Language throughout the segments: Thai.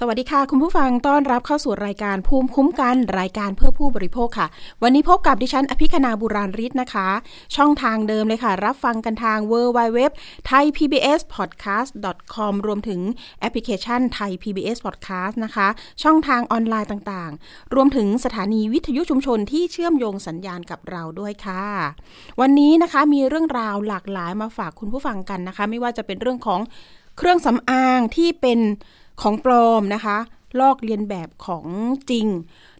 สวัสดีค่ะ คุณผู้ฟังต้อนรับเข้าสู่รายการภูมิคุ้มกันรายการเพื่อผู้บริโภคค่ะ วันนี้พบกับดิฉันอภิคณาบุราริศนะคะ ช่องทางเดิมเลยค่ะ รับฟังกันทาง w w w t h a i PBS podcast com รวมถึงแอปพลิเคชันไทย PBS podcast นะคะ ช่องทางออนไลน์ต่างๆ รวมถึงสถานีวิทยุชุมชนที่เชื่อมโยงสัญญาณกับเราด้วยค่ะ วันนี้นะคะมีเรื่องราวหลากหลายมาฝากคุณผู้ฟังกันนะคะ ไม่ว่าจะเป็นเรื่องของเครื่องสำอางที่เป็น ของปลอมนะคะ ลอกเลียนแบบของจริง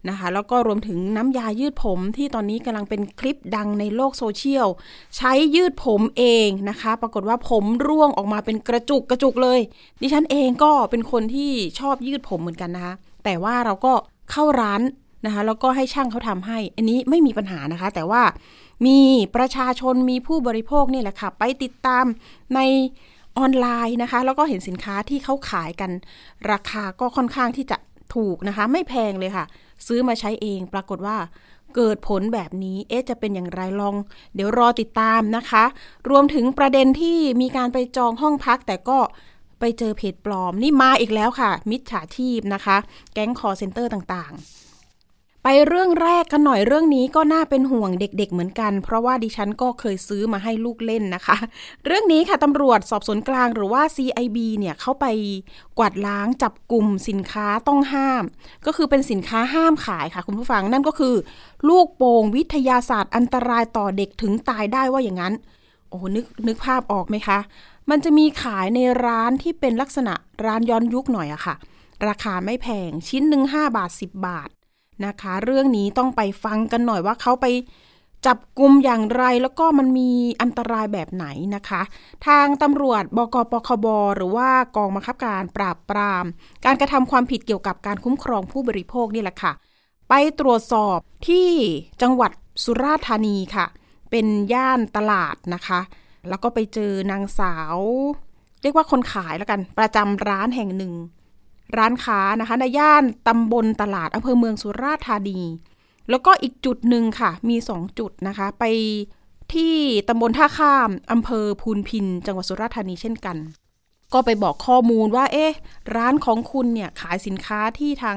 นะคะ แล้วก็รวมถึงน้ำยายืดผมที่ตอนนี้กำลังเป็นคลิปดังในโลกโซเชียล ใช้ยืดผมเองนะคะ ปรากฏว่าผมร่วงออกมาเป็นกระจุกกระจุกเลย ดิฉันเองก็เป็นคนที่ชอบยืดผมเหมือนกันนะคะ แต่ว่าเราก็เข้าร้านนะคะแล้วก็ให้ช่างเขาทำให้ อันนี้ไม่มีปัญหานะคะ แต่ว่ามีประชาชนมีผู้บริโภคนี่แหละค่ะ ไปติดตามใน ออนไลน์นะคะ แล้วก็เห็นสินค้าที่เขาขายกันราคาก็ค่อนข้างที่จะถูกนะคะ ไม่แพงเลยค่ะ ซื้อมาใช้เองปรากฏว่าเกิดผลแบบนี้ เอ๊ะ จะเป็นอย่างไรลอง เดี๋ยวรอติดตามนะคะ รวมถึงประเด็นที่มีการไปจองห้องพักแต่ก็ไปเจอเพจปลอม นี่มาอีกแล้วค่ะ มิจฉาชีพนะคะ แก๊งคอร์เซนเตอร์ต่างๆ ไปเรื่องแรกกันหน่อยเรื่องนี้ก็น่าเป็นห่วงเด็กๆเหมือนกัน เพราะว่าดิฉันก็เคยซื้อมาให้ลูกเล่นนะคะ เรื่องนี้ค่ะตำรวจสอบสวนกลางหรือว่า CIB เนี่ยเข้าไปกวาดล้างจับกลุ่มสินค้าต้องห้าม ก็คือเป็นสินค้าห้ามขายค่ะ คุณผู้ฟังนั่นก็คือ ลูกโป่งวิทยาศาสตร์อันตรายต่อเด็กถึงตายได้ว่าอย่างนั้น โอ้นึกนึกภาพออกไหมคะ มันจะมีขายในร้านที่เป็นลักษณะร้านย้อนยุคหน่อยอะค่ะ ราคาไม่แพงชิ้นหนึ่ง5บาท 10 บาท นะคะ เรื่องนี้ต้องไปฟังกันหน่อยว่าเขาไปจับกลุ่มอย่างไรแล้วก็มันมีอันตรายแบบไหนนะคะ ทางตำรวจบกปคบหรือว่ากองบังคับการปราบปราม การกระทำความผิดเกี่ยวกับการคุ้มครองผู้บริโภคนี่แหละค่ะ ไปตรวจสอบที่จังหวัดสุราษฎร์ธานีค่ะ เป็นย่านตลาดนะคะ แล้วก็ไปเจอนางสาว เรียกว่าคนขายแล้วกัน ประจำร้านแห่งหนึ่ง ร้านค้านะคะในย่านตำบลตลาดอำเภอเมืองสุราษฎร์ธานี แล้วก็อีกจุดหนึ่งค่ะ มีสองจุดนะคะ ไปที่ตำบลท่าข้ามอำเภอพูนพิน จังหวัดสุราษฎร์ธานีเช่นกัน ก็ไปบอกข้อมูลว่า เอ๊ะ ร้านของคุณเนี่ยขายสินค้าที่ทาง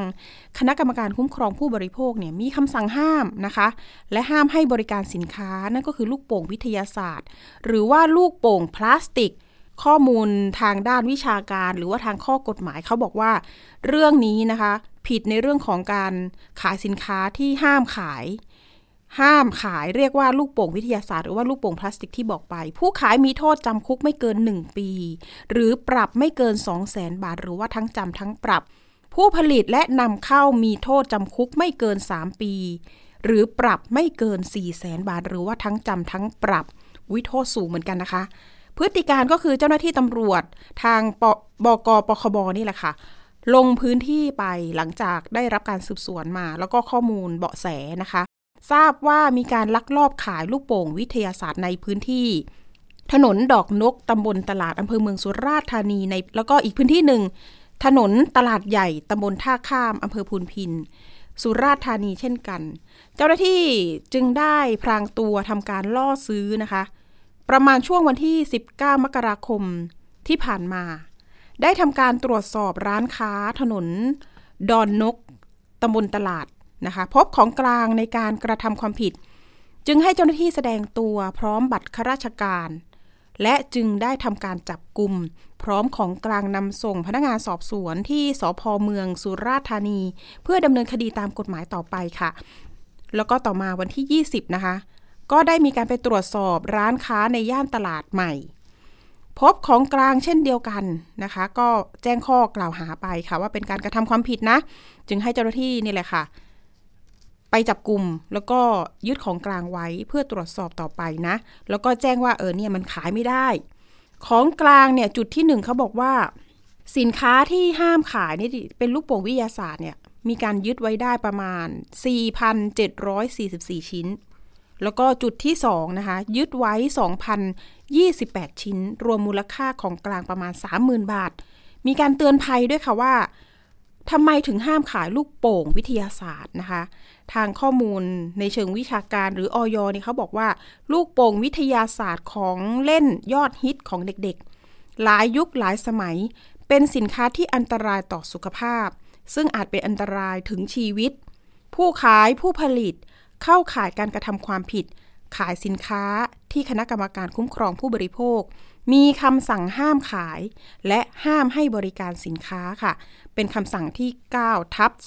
คณะกรรมการคุ้มครองผู้บริโภคเนี่ยมีคำสั่งห้ามนะคะ และห้ามให้บริการสินค้านั่นก็คือลูกโป่งวิทยาศาสตร์ หรือว่าลูกโป่งพลาสติก ข้อมูลทางด้านวิชาการหรือว่าทางข้อกฎหมายเขาบอกว่า เรื่องนี้นะคะ ผิดในเรื่องของการขายสินค้าที่ห้ามขาย ห้ามขายเรียกว่าลูกโป่งวิทยาศาสตร์หรือว่าลูกโป่งพลาสติกที่บอกไป ผู้ขายมีโทษจำคุกไม่เกิน 1 ปี หรือปรับไม่เกิน 2 0 0แสนบาท หรือว่าทั้งจำทั้งปรับ ผู้ผลิตและนำเข้ามีโทษจำคุกไม่เกิน 3 ปี หรือปรับไม่เกิน 4 0 0แสนบาท หรือว่าทั้งจำทั้งปรับวิโทษสูงเหมือนกันนะคะ พฤติการก็คือเจ้าหน้าที่ตำรวจทางปบกปคบนี่แหละค่ะ ลงพื้นที่ไปหลังจากได้รับการสืบสวนมา แล้วก็ข้อมูลเบาะแสนะคะ ทราบว่ามีการลักลอบขายลูกโป่งวิทยาศาสตร์ในพื้นที่ ถนนดอกนกตำบลตลาดอำเภอเมืองสุราษฎร์ธานีในแล้วก็อีกพื้นที่หนึ่งถนนตลาดใหญ่ตำบลท่าข้ามอำเภอพูนพิน สุราษฎร์ธานีเช่นกัน เจ้าหน้าที่จึงได้พรางตัวทำการล่อซื้อนะคะ ประมาณช่วงวันที่ 19 มกราคมที่ผ่านมา ได้ทำการตรวจสอบร้านค้าถนน ดอนนกตำบลตลาดนะคะพบของกลางในการกระทำความผิด จึงให้เจ้าหน้าที่แสดงตัวพร้อมบัตรข้าราชการ และจึงได้ทำการจับกลุ่มพร้อมของกลางนำส่งพนักงานสอบสวนที่สพเมืองสุราษฎร์ธานี เพื่อดำเนินคดีตามกฎหมายต่อไปค่ะ แล้วก็ต่อมาวันที่ 20 นะคะ ก็ได้มีการไปตรวจสอบร้านค้าในย่านตลาดใหม่ พบของกลางเช่นเดียวกันนะคะ ก็แจ้งข้อกล่าวหาไปค่ะ ว่าเป็นการกระทำความผิดนะ จึงให้เจ้าหน้าที่นี่แหละค่ะ ไปจับกลุ่มแล้วก็ยึดของกลางไว้เพื่อตรวจสอบต่อไปนะ แล้วก็แจ้งว่าเออเนี่ยมันขายไม่ได้ ของกลางเนี่ยจุดที่หนึ่งเขาบอกว่า สินค้าที่ห้ามขายนี่เป็นลูกโป่งวิทยาศาสตร์เนี่ยมีการยึดไว้ได้ประมาณ 4,744 ชิ้น แล้วก็จุดที่ 2 นะคะ ยึดไว้ 2,028 ชิ้น รวมมูลค่าของกลางประมาณ 30,000 บาท มีการเตือนภัยด้วยค่ะว่าทำไมถึงห้ามขายลูกโป่งวิทยาศาสตร์นะคะ ทางข้อมูลในเชิงวิชาการหรืออยเนี่ยเขาบอกว่า ลูกโป่งวิทยาศาสตร์ของเล่นยอดฮิตของเด็กๆ หลายยุคหลายสมัย เป็นสินค้าที่อันตรายต่อสุขภาพ ซึ่งอาจเป็นอันตรายถึงชีวิต ผู้ขายผู้ผลิต เข้าข่ายการกระทำความผิด ขายสินค้าที่คณะกรรมการคุ้มครองผู้บริโภค มีคำสั่งห้ามขาย และห้ามให้บริการสินค้าค่ะ เป็นคำสั่งที่ 9 ทับ 2558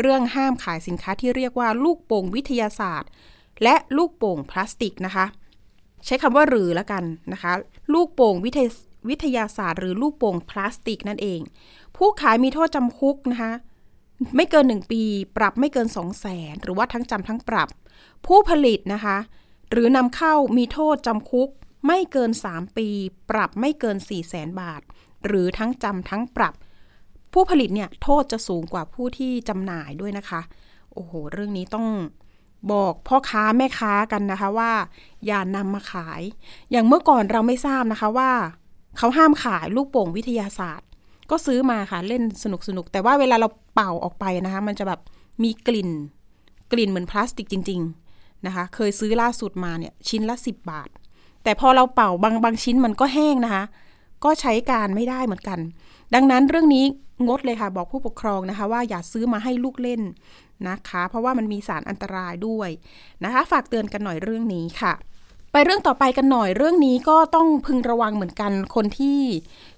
เรื่องห้ามขายสินค้าที่เรียกว่าลูกโป่งวิทยาศาสตร์ และลูกโป่งพลาสติกนะคะ ใช้คำว่าหรือแล้วกันนะคะ ลูกโป่งวิทยวิทยาศาสตร์หรือลูกโป่งพลาสติกนั่นเอง ผู้ขายมีโทษจำคุกนะคะ ไม่เกิน 1 ปี ปรับไม่เกิน 2 0 0แสนหรือว่าทั้งจำทั้งปรับ ผู้ผลิตนะคะ หรือนำเข้ามีโทษจำคุกไม่เกิน 3 ปี ปรับไม่เกิน 4 0 0แสนบาท หรือทั้งจำทั้งปรับ ผู้ผลิตเนี่ยโทษจะสูงกว่าผู้ที่จำหน่ายด้วยนะคะ โอ้โห เรื่องนี้ต้องบอกพ่อค้าแม่ค้ากันนะคะว่า อย่านำมาขาย อย่างเมื่อก่อนเราไม่ทราบนะคะว่า เขาห้ามขายลูกโป่งวิทยาศาสตร์ ก็ซื้อมาค่ะเล่นสนุกสนุกแต่ว่าเวลาเราเป่าออกไปนะคะ มันจะแบบมีกลิ่น กลิ่นเหมือนพลาสติกจริง ๆนะคะ เคยซื้อล่าสุดมาเนี่ยชิ้นละ 10 บาท แต่พอเราเป่าบางบางชิ้นมันก็แห้งนะคะ ก็ใช้การไม่ได้เหมือนกัน ดังนั้นเรื่องนี้งดเลยค่ะ บอกผู้ปกครองนะคะ ว่าอย่าซื้อมาให้ลูกเล่นนะคะ เพราะว่ามันมีสารอันตรายด้วยนะคะ ฝากเตือนกันหน่อยเรื่องนี้ค่ะ ไปเรื่องต่อไปกันหน่อยเรื่องนี้ก็ต้องพึงระวังเหมือนกันคนที่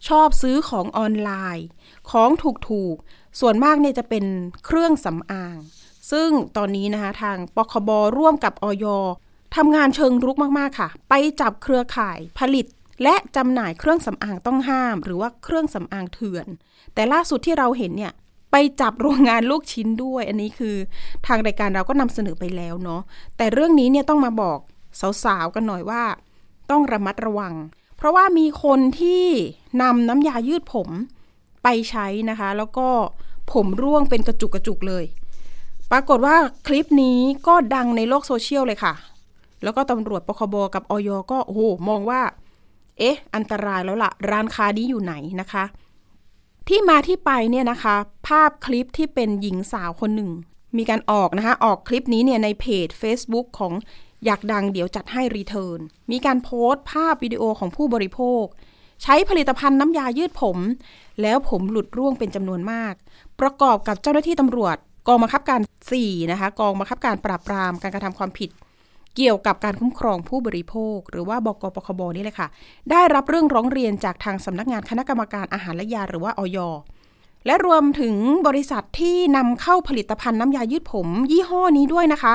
ชอบซื้อของออนไลน์ ของถูกๆ ส่วนมากเนี่ยจะเป็นเครื่องสำอาง ซึ่งตอนนี้นะคะทางปคบร่วมกับออยทำงานเชิงรุกมากๆค่ะ ไปจับเครือข่ายผลิต และจำหน่ายเครื่องสำอางต้องห้าม หรือว่าเครื่องสำอางเถื่อน แต่ล่าสุดที่เราเห็นเนี่ยไปจับโรงงานลูกชิ้นด้วย อันนี้คือทางรายการเราก็นำเสนอไปแล้วเนาะแต่เรื่องนี้เนี่ยต้องมาบอก สาวๆกันหน่อยว่า ต้องระมัดระวัง เพราะว่ามีคนที่นำน้ำยายืดผมไปใช้นะคะ แล้วก็ผมร่วงเป็นกระจุกกระจุกเลย ปรากฏว่าคลิปนี้ก็ดังในโลกโซเชียลเลยค่ะ แล้วก็ตำรวจปคบกับอยก็โอ้โหมองว่า เอ๊ะ อันตรายแล้วล่ะ ร้านค้านี้อยู่ไหนนะคะ ที่มาที่ไปเนี่ยนะคะ ภาพคลิปที่เป็นหญิงสาวคนหนึ่งมีการออกนะคะ ออกคลิปนี้เนี่ยในเพจ Facebook ของ อยากดังเดี๋ยวจัดให้รีเทิร์น มีการโพสต์ภาพวิดีโอของผู้บริโภค ใช้ผลิตภัณฑ์น้ำยายืดผม แล้วผมหลุดร่วงเป็นจำนวนมาก ประกอบกับเจ้าหน้าที่ตำรวจ กองบังคับการ 4 นะคะ กองบังคับการปราบปรามการกระทำความผิด เกี่ยวกับการคุ้มครองผู้บริโภค หรือว่าบกปคบนี่เลยค่ะ ได้รับเรื่องร้องเรียนจากทางสำนักงานคณะกรรมการอาหารและยาหรือว่าออยและรวมถึงบริษัทที่นำเข้าผลิตภัณฑ์น้ำยายืดผม ยี่ห้อนี้ด้วยนะคะ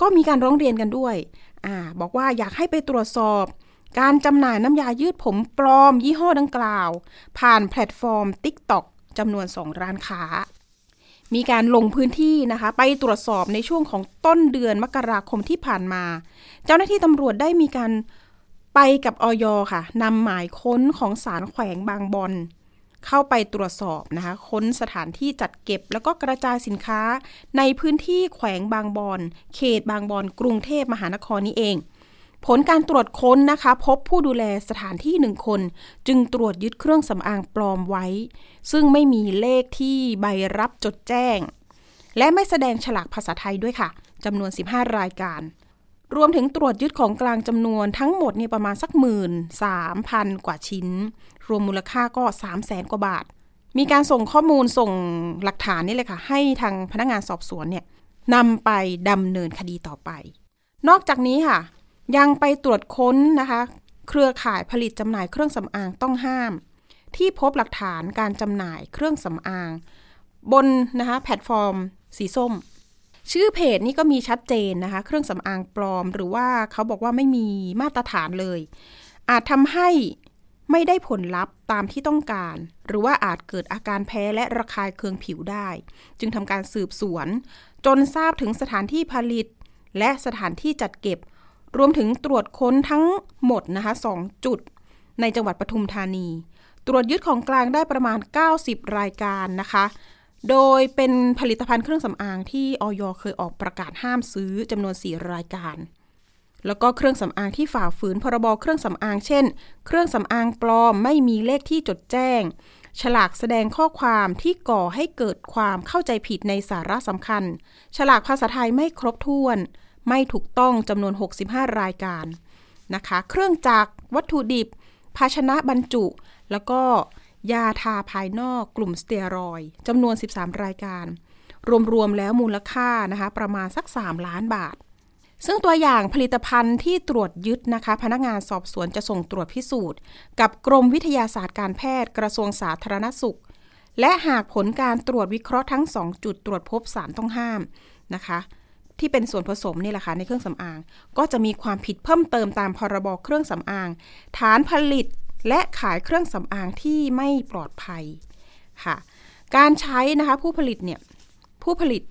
ก็มีการร้องเรียนกันด้วยอ่าบอกว่าอยากให้ไปตรวจสอบการจำหน่ายน้ำยายืดผมปลอมยี่ห้อดังกล่าว ผ่านแพลตฟอร์ม TikTok จำนวนสองร้านค้า มีการลงพื้นที่นะคะ ไปตรวจสอบในช่วงของต้นเดือนมกราคมที่ผ่านมา เจ้าหน้าที่ตำรวจได้มีการไปกับออยค่ะนำหมายค้นของสารแขวงบางบอน เข้าไปตรวจสอบนะคะ ค้นสถานที่จัดเก็บ แล้วก็กระจายสินค้าในพื้นที่แขวงบางบอน เขตบางบอนกรุงเทพมหานครนี้เอง ผลการตรวจค้นนะคะ พบผู้ดูแลสถานที่หนึ่งคน จึงตรวจยึดเครื่องสำอางปลอมไว้ ซึ่งไม่มีเลขที่ใบรับจดแจ้ง และไม่แสดงฉลากภาษาไทยด้วยค่ะจำนวน 15 รายการ รวมถึงตรวจยึดของกลางจำนวนทั้งหมดเนี่ยประมาณสักหมื่นสามพันกว่าชิ้น รวมมูลค่าก็3 0 0แสนกว่าบาท มีการส่งข้อมูลส่งหลักฐานนี่เลยค่ะ ให้ทางพนักงานสอบสวนเนี่ยนำไปดำเนินคดีต่อไป นอกจากนี้ค่ะ ยังไปตรวจค้นนะคะ เครือข่ายผลิตจำหน่ายเครื่องสำอางต้องห้าม ที่พบหลักฐานการจำหน่ายเครื่องสำอาง บนนะคะแพลตฟอร์ม สีส้ม ชื่อเพจนี่ก็มีชัดเจนนะคะ เครื่องสำอางปลอม หรือว่าเขาบอกว่าไม่มีมาตรฐานเลย อาจทำให้ไม่ได้ผลลัพธ์ตามที่ต้องการ หรือว่าอาจเกิดอาการแพ้และระคายเคืองผิวได้ จึงทำการสืบสวน จนทราบถึงสถานที่ผลิต และสถานที่จัดเก็บ รวมถึงตรวจค้นทั้งหมดนะคะ2จุด ในจังหวัดปทุมธานี ตรวจยึดของกลางได้ประมาณ 90 รายการนะคะ โดยเป็นผลิตภัณฑ์เครื่องสำอางที่ออยเคยออกประกาศห้ามซื้อจำนวน 4 รายการ แล้วก็เครื่องสำอางที่ฝ่าฝืนพรบเครื่องสำอาง เช่น เครื่องสำอางปลอมไม่มีเลขที่จดแจ้ง ฉลากแสดงข้อความที่ก่อให้เกิดความเข้าใจผิดในสาระสำคัญ ฉลากภาษาไทยไม่ครบถ้วน ไม่ถูกต้องจำนวน 65 รายการนะคะ เครื่องจักรวัตถุดิบ ภาชนะบรรจุ แล้วก็ ยาทาภายนอกกลุ่มสเตียรอยจำนวน 13 รายการ รวม ๆ แล้วมูลค่านะคะประมาณสัก 3 ล้านบาท ซึ่งตัวอย่างผลิตภัณฑ์ที่ตรวจยึดนะคะ พนักงานสอบสวนจะส่งตรวจพิสูจน์ กับกรมวิทยาศาสตร์การแพทย์กระทรวงสาธารณสุข และหากผลการตรวจวิเคราะห์ทั้ง 2 จุดตรวจพบสารต้องห้ามนะคะที่เป็นส่วนผสมนี่แหละค่ะในเครื่องสำอาง ก็จะมีความผิดเพิ่มเติมตามพรบเครื่องสำอาง ฐานผลิต และขายเครื่องสำอางที่ไม่ปลอดภัยค่ะ การใช้นะคะผู้ผลิตเนี่ยผู้ผลิต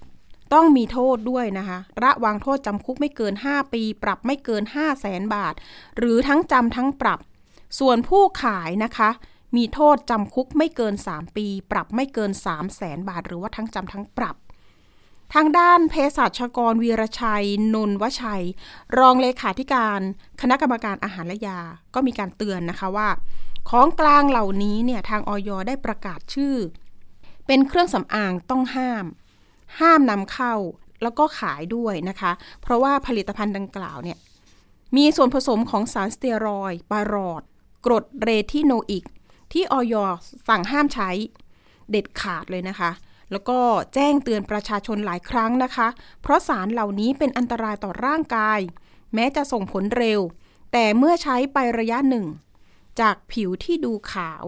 ต้องมีโทษด้วยนะคะ ระวางโทษจำคุกไม่เกิน 5 ปี ปรับไม่เกิน 5 0 0แสนบาท หรือทั้งจำทั้งปรับ ส่วนผู้ขายนะคะ มีโทษจำคุกไม่เกิน 3 ปี ปรับไม่เกิน 3 0 0แสนบาท หรือว่าทั้งจำทั้งปรับ ทางด้านเภสัชกรวีรชัย นนวชัย รองเลขาธิการคณะกรรมการอาหารและยา ก็มีการเตือนนะคะว่า ของกลางเหล่านี้เนี่ยทางออยได้ประกาศชื่อ เป็นเครื่องสำอางต้องห้าม ห้ามนำเข้าแล้วก็ขายด้วยนะคะ เพราะว่าผลิตภัณฑ์ดังกล่าวเนี่ยมีส่วนผสมของสารสเตียรอยด์ปารอด กรดเรทิโนอิก ที่ออยสั่งห้ามใช้เด็ดขาดเลยนะคะ แล้วก็แจ้งเตือนประชาชนหลายครั้งนะคะ เพราะสารเหล่านี้เป็นอันตรายต่อร่างกาย แม้จะส่งผลเร็ว แต่เมื่อใช้ไประยะหนึ่ง จากผิวที่ดูขาว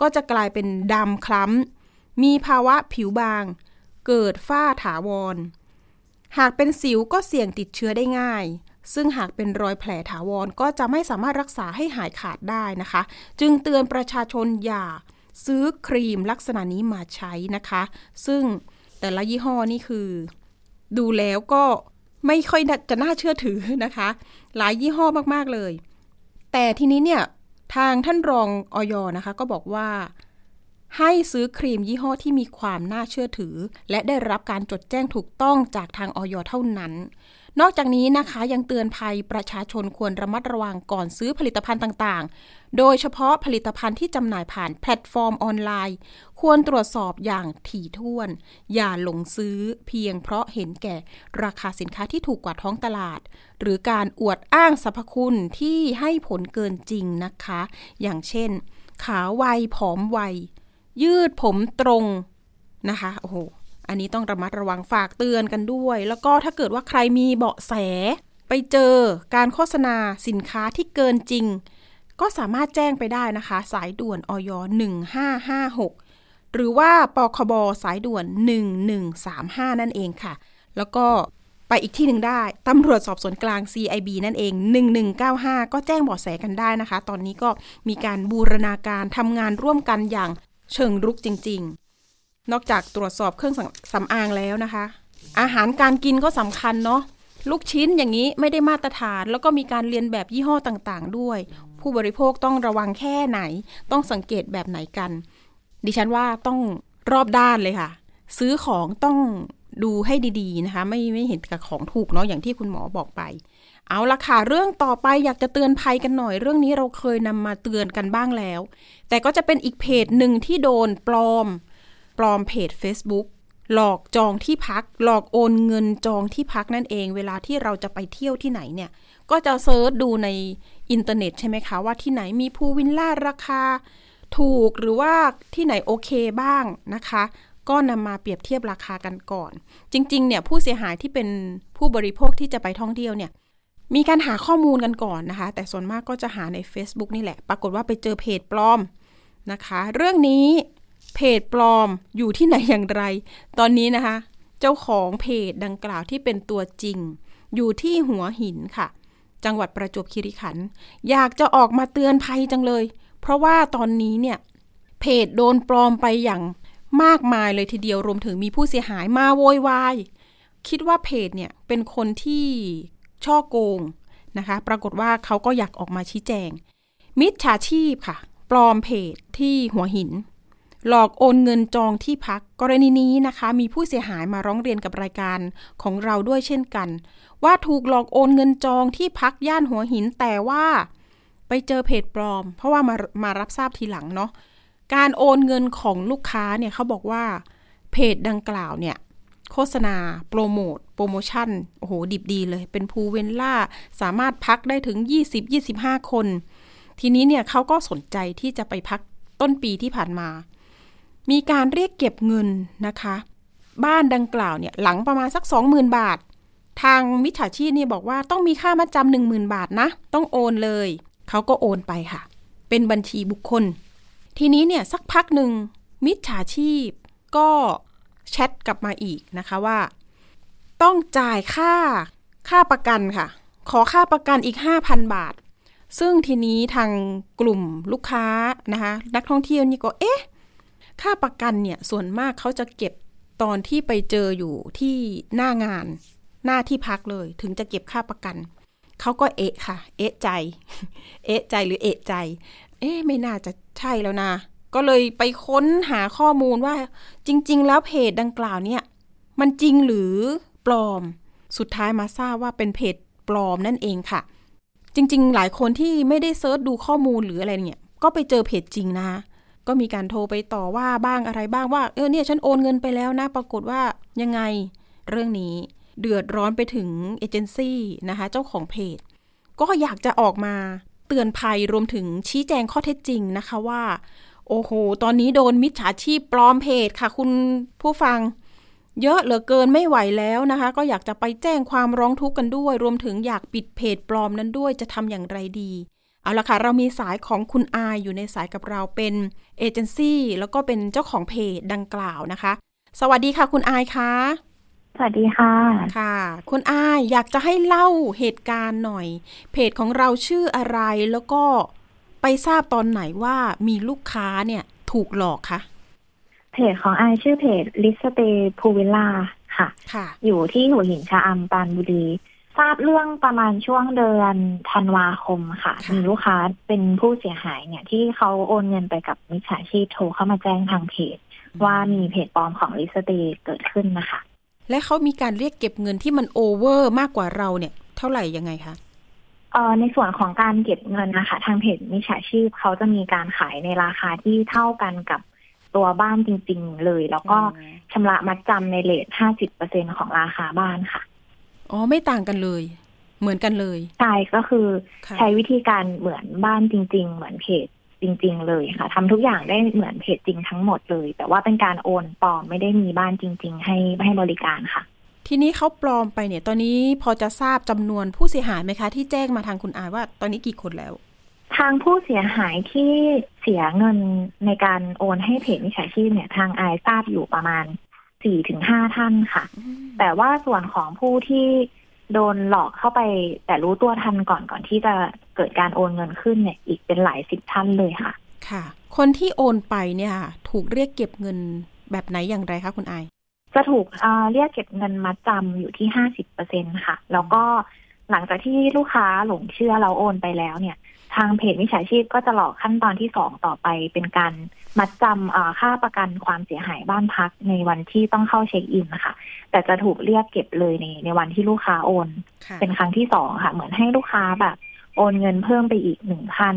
ก็จะกลายเป็นดำคล้ำ มีภาวะผิวบาง เกิดฝ้าถาวร หากเป็นสิวก็เสี่ยงติดเชื้อได้ง่ายซึ่งหากเป็นรอยแผลถาวรก็จะไม่สามารถรักษาให้หายขาดได้นะคะ จึงเตือนประชาชนอย่า ซื้อครีมลักษณะนี้มาใช้นะคะ ซึ่งแต่ละยี่ห้อนี่คือ ดูแล้วก็ไม่ค่อยจะน่าเชื่อถือนะคะ หลายยี่ห้อมากๆเลย แต่ทีนี้เนี่ยทางท่านรองอยนะคะ ก็บอกว่า ให้ซื้อครีมยี่ห้อที่มีความน่าเชื่อถือ และได้รับการจดแจ้งถูกต้องจากทางอยเท่านั้น นอกจากนี้นะคะยังเตือนภัยประชาชนควรระมัดระวังก่อนซื้อผลิตภัณฑ์ต่างๆ โดยเฉพาะผลิตภัณฑ์ที่จำหน่ายผ่านแพลตฟอร์มออนไลน์ ควรตรวจสอบอย่างถี่ถ้วน อย่าหลงซื้อเพียงเพราะเห็นแก่ราคาสินค้าที่ถูกกว่าท้องตลาด หรือการอวดอ้างสรรพคุณที่ให้ผลเกินจริงนะคะ อย่างเช่น ขาวไวผอมไวยืดผมตรงนะคะโอ้โห อันนี้ต้องระมัดระวังฝากเตือนกันด้วย แล้วก็ถ้าเกิดว่าใครมีเบาะแส ไปเจอการโฆษณาสินค้าที่เกินจริง ก็สามารถแจ้งไปได้นะคะ สายด่วนอย1556 หรือว่าปคบสายด่วน 1135 นั่นเองค่ะ แล้วก็ไปอีกที่หนึ่งได้ ตำรวจสอบสวนกลาง CIB นั่นเอง 1195 ก็แจ้งเบาะแสกันได้นะคะ ตอนนี้ก็มีการบูรณาการทำงานร่วมกันอย่างเชิงรุกจริง ๆ นอกจากตรวจสอบเครื่องสำอางแล้วนะคะ อาหารการกินก็สำคัญเนาะลูกชิ้นอย่างนี้ไม่ได้มาตรฐาน แล้วก็มีการเรียนแบบยี่ห้อต่างๆ ด้วย ผู้บริโภคต้องระวังแค่ไหน ต้องสังเกตแบบไหนกัน ดิฉันว่าต้องรอบด้านเลยค่ะ ซื้อของต้องดูให้ดีๆนะคะ ไม่ไม่เห็นกับของถูกเนาะอย่างที่คุณหมอบอกไป เอาละค่ะเรื่องต่อไปอยากจะเตือนภัยกันหน่อย เรื่องนี้เราเคยนำมาเตือนกันบ้างแล้ว แต่ก็จะเป็นอีกเพจหนึ่งที่โดนปลอม ปลอมเพจ Facebook หลอกจองที่พัก หลอกโอนเงินจองที่พักนั่นเอง เวลาที่เราจะไปเที่ยวที่ไหนเนี่ย ก็จะเซิร์ชดูในอินเทอร์เน็ตใช่ไหมคะ ว่าที่ไหนมี pool villa ราคา ถูกหรือว่าที่ไหนโอเคบ้างนะคะ ก็นำมาเปรียบเทียบราคากันก่อน จริง ๆ เนี่ยผู้เสียหายที่เป็นผู้บริโภคที่จะไปท่องเที่ยวเนี่ยมีการหาข้อมูลกันก่อนนะคะ แต่ส่วนมากก็จะหาใน Facebook นี่แหละ ปรากฏว่าไปเจอเพจปลอมนะคะ เรื่องนี้ เพจปลอมอยู่ที่ไหนอย่างไร ตอนนี้นะคะ เจ้าของเพจดังกล่าวที่เป็นตัวจริง อยู่ที่หัวหินค่ะ จังหวัดประจวบคีรีขันธ์อยากจะออกมาเตือนภัยจังเลย เพราะว่าตอนนี้เนี่ยเพจโดนปลอมไปอย่างมากมายเลยทีเดียวรวมถึงมีผู้เสียหายมาโวยวายคิดว่าเพจเนี่ยเป็นคนที่ช่อโกงนะคะ ปรากฏว่าเขาก็อยากออกมาชี้แจง มิจฉาชีพค่ะ ปลอมเพจที่หัวหิน หลอกโอนเงินจองที่พัก กรณีนี้นะคะ มีผู้เสียหายมาร้องเรียนกับรายการของเราด้วยเช่นกัน ว่าถูกหลอกโอนเงินจองที่พักย่านหัวหินแต่ว่าไปเจอเพจปลอม เพราะว่ามามารับทราบทีหลังเนาะการโอนเงินของลูกค้าเนี่ยเขาบอกว่าเพจดังกล่าวเนี่ยโฆษณา โปรโมทโปรโมชั่นโอ้โหดิบดีเลย เป็นพูเวนล่าสามารถพักได้ถึง 20-25 คน ทีนี้เนี่ยเขาก็สนใจที่จะไปพักต้นปีที่ผ่านมา มีการเรียกเก็บเงินนะคะ บ้านดังกล่าวเนี่ยหลังประมาณสัก 20,000 บาท ทางมิจฉาชีพเนี่ยบอกว่าต้องมีค่ามาจำหนึ่งหมื่นบาทนะ ต้องโอนเลย เขาก็โอนไปค่ะ เป็นบัญชีบุคคล ทีนี้เนี่ยสักพักหนึ่งมิจฉาชีพก็แชทกลับมาอีกนะคะว่า ต้องจ่ายค่าค่าประกันค่ะ ขอค่าประกันอีก 5,000 บาท ซึ่งทีนี้ทางกลุ่มลูกค้านะคะนักท่องเที่ยวนี่ก็เอ๊ะ ค่าประกันเนี่ยส่วนมากเขาจะเก็บตอนที่ไปเจออยู่ที่หน้างาน หน้าที่พักเลย ถึงจะเก็บค่าประกันเขาก็เอะค่ะ เอะใจ เอะใจหรือเอะใจ เอ๊ะไม่น่าจะใช่แล้วนะก็เลยไปค้นหาข้อมูลว่า จริง ๆ แล้วเพจดังกล่าวเนี่ย มันจริงหรือปลอม สุดท้ายมาทราบว่าเป็นเพจปลอมนั่นเองค่ะ จริง ๆ หลายคนที่ไม่ได้ search ดูข้อมูลหรืออะไรเนี่ย ก็ไปเจอเพจจริงนะคะ ก็มีการโทรไปต่อว่าบ้างอะไรบ้างว่าเออเนี่ยฉันโอนเงินไปแล้วนะ ปรากฏว่ายังไงเรื่องนี้เดือดร้อนไปถึงเอเจนซี่นะคะเจ้าของเพจ ก็อยากจะออกมาเตือนภัยรวมถึงชี้แจงข้อเท็จจริงนะคะว่า โอ้โห ตอนนี้โดนมิจฉาชีพปลอมเพจค่ะ คุณผู้ฟัง เยอะเหลือเกินไม่ไหวแล้วนะคะ ก็อยากจะไปแจ้งความร้องทุกข์กันด้วย รวมถึงอยากปิดเพจปลอมนั้นด้วยจะทำอย่างไรดี เอาละค่ะ เรามีสายของคุณอายอยู่ในสายกับเราเป็นเอเจนซี่แล้วก็เป็นเจ้าของเพจดังกล่าวนะคะ สวัสดีค่ะคุณอายคะ สวัสดีค่ะ ค่ะ คุณอายอยากจะให้เล่าเหตุการณ์หน่อย เพจของเราชื่ออะไรแล้วก็ไปทราบตอนไหนว่ามีลูกค้าเนี่ยถูกหลอกคะเพจของอายชื่อเพจลิสเตย์ pool villa ค่ะ ค่ะ อยู่ที่หัวหินชะอำปรานบุรี ทราบเรื่องประมาณช่วงเดือนธันวาคมค่ะค่ะ มีลูกค้าเป็นผู้เสียหายเนี่ยที่เขาโอนเงินไปกับมิจฉาชีพโทรเข้ามาแจ้งทางเพจ ว่ามีเพจปลอมของลิสเตย์เกิดขึ้นนะคะ และเขามีการเรียกเก็บเงินที่มันโอเวอร์มากกว่าเราเนี่ย เท่าไหร่ยังไงคะเอ่อในส่วนของการเก็บเงินนะคะ ทางเพจมิจฉาชีพเขาจะมีการขายในราคาที่เท่ากันกับตัวบ้านจริง ๆ เลย แล้วก็อ๋อชำระมัดจำในเลทห้าสิบเปอร์เซ็นของราคาบ้านค่ะ อ๋อไม่ต่างกันเลย เหมือนกันเลยใช่ก็คือค่ะใช้วิธีการเหมือนบ้านจริง ๆ เหมือนเพจจริง ๆ เลยค่ะทำทุกอย่างได้เหมือนเพจจริงทั้งหมดเลย แต่ว่าเป็นการโอนปลอมไม่ได้มีบ้านจริง ๆ ให้ให้บริการค่ะ ทีนี้เขาปลอมไปเนี่ย ตอนนี้พอจะทราบจำนวนผู้เสียหายไหมคะ ที่แจ้งมาทางคุณอายว่า ตอนนี้กี่คนแล้ว ทางผู้เสียหายที่เสียเงินในการโอนให้เพจมิจฉาชีพเนี่ย ทางอายทราบอยู่ประมาณ สี่ถึงห้าท่านค่ะ แต่ว่าส่วนของผู้ที่โดนหลอกเข้าไป แต่รู้ตัวทันก่อนก่อนที่จะเกิดการโอนเงินขึ้นเนี่ย อีกเป็นหลายสิบท่านเลยค่ะ ค่ะ คนที่โอนไปเนี่ยค่ะถูกเรียกเก็บเงินแบบไหนอย่างไรคะคุณอายจะถูกเอ่อเรียกเก็บเงินมัดจำอยู่ที่ห้าสิบเปอร์เซ็นค่ะ แล้วก็หลังจากที่ลูกค้าหลงเชื่อเราโอนไปแล้วเนี่ย ทางเพจมิจฉาชีพก็จะหลอกขั้นตอนที่สองต่อไป เป็นการมัดจำเอ่อค่าประกันความเสียหายบ้านพักในวันที่ต้องเข้าเช็คอินนะคะ แต่จะถูกเรียกเก็บเลยในในวันที่ลูกค้าโอนค่ะเป็นครั้งที่สองค่ะ เหมือนให้ลูกค้าแบบโอนเงินเพิ่มไปอีกหนึ่งพัน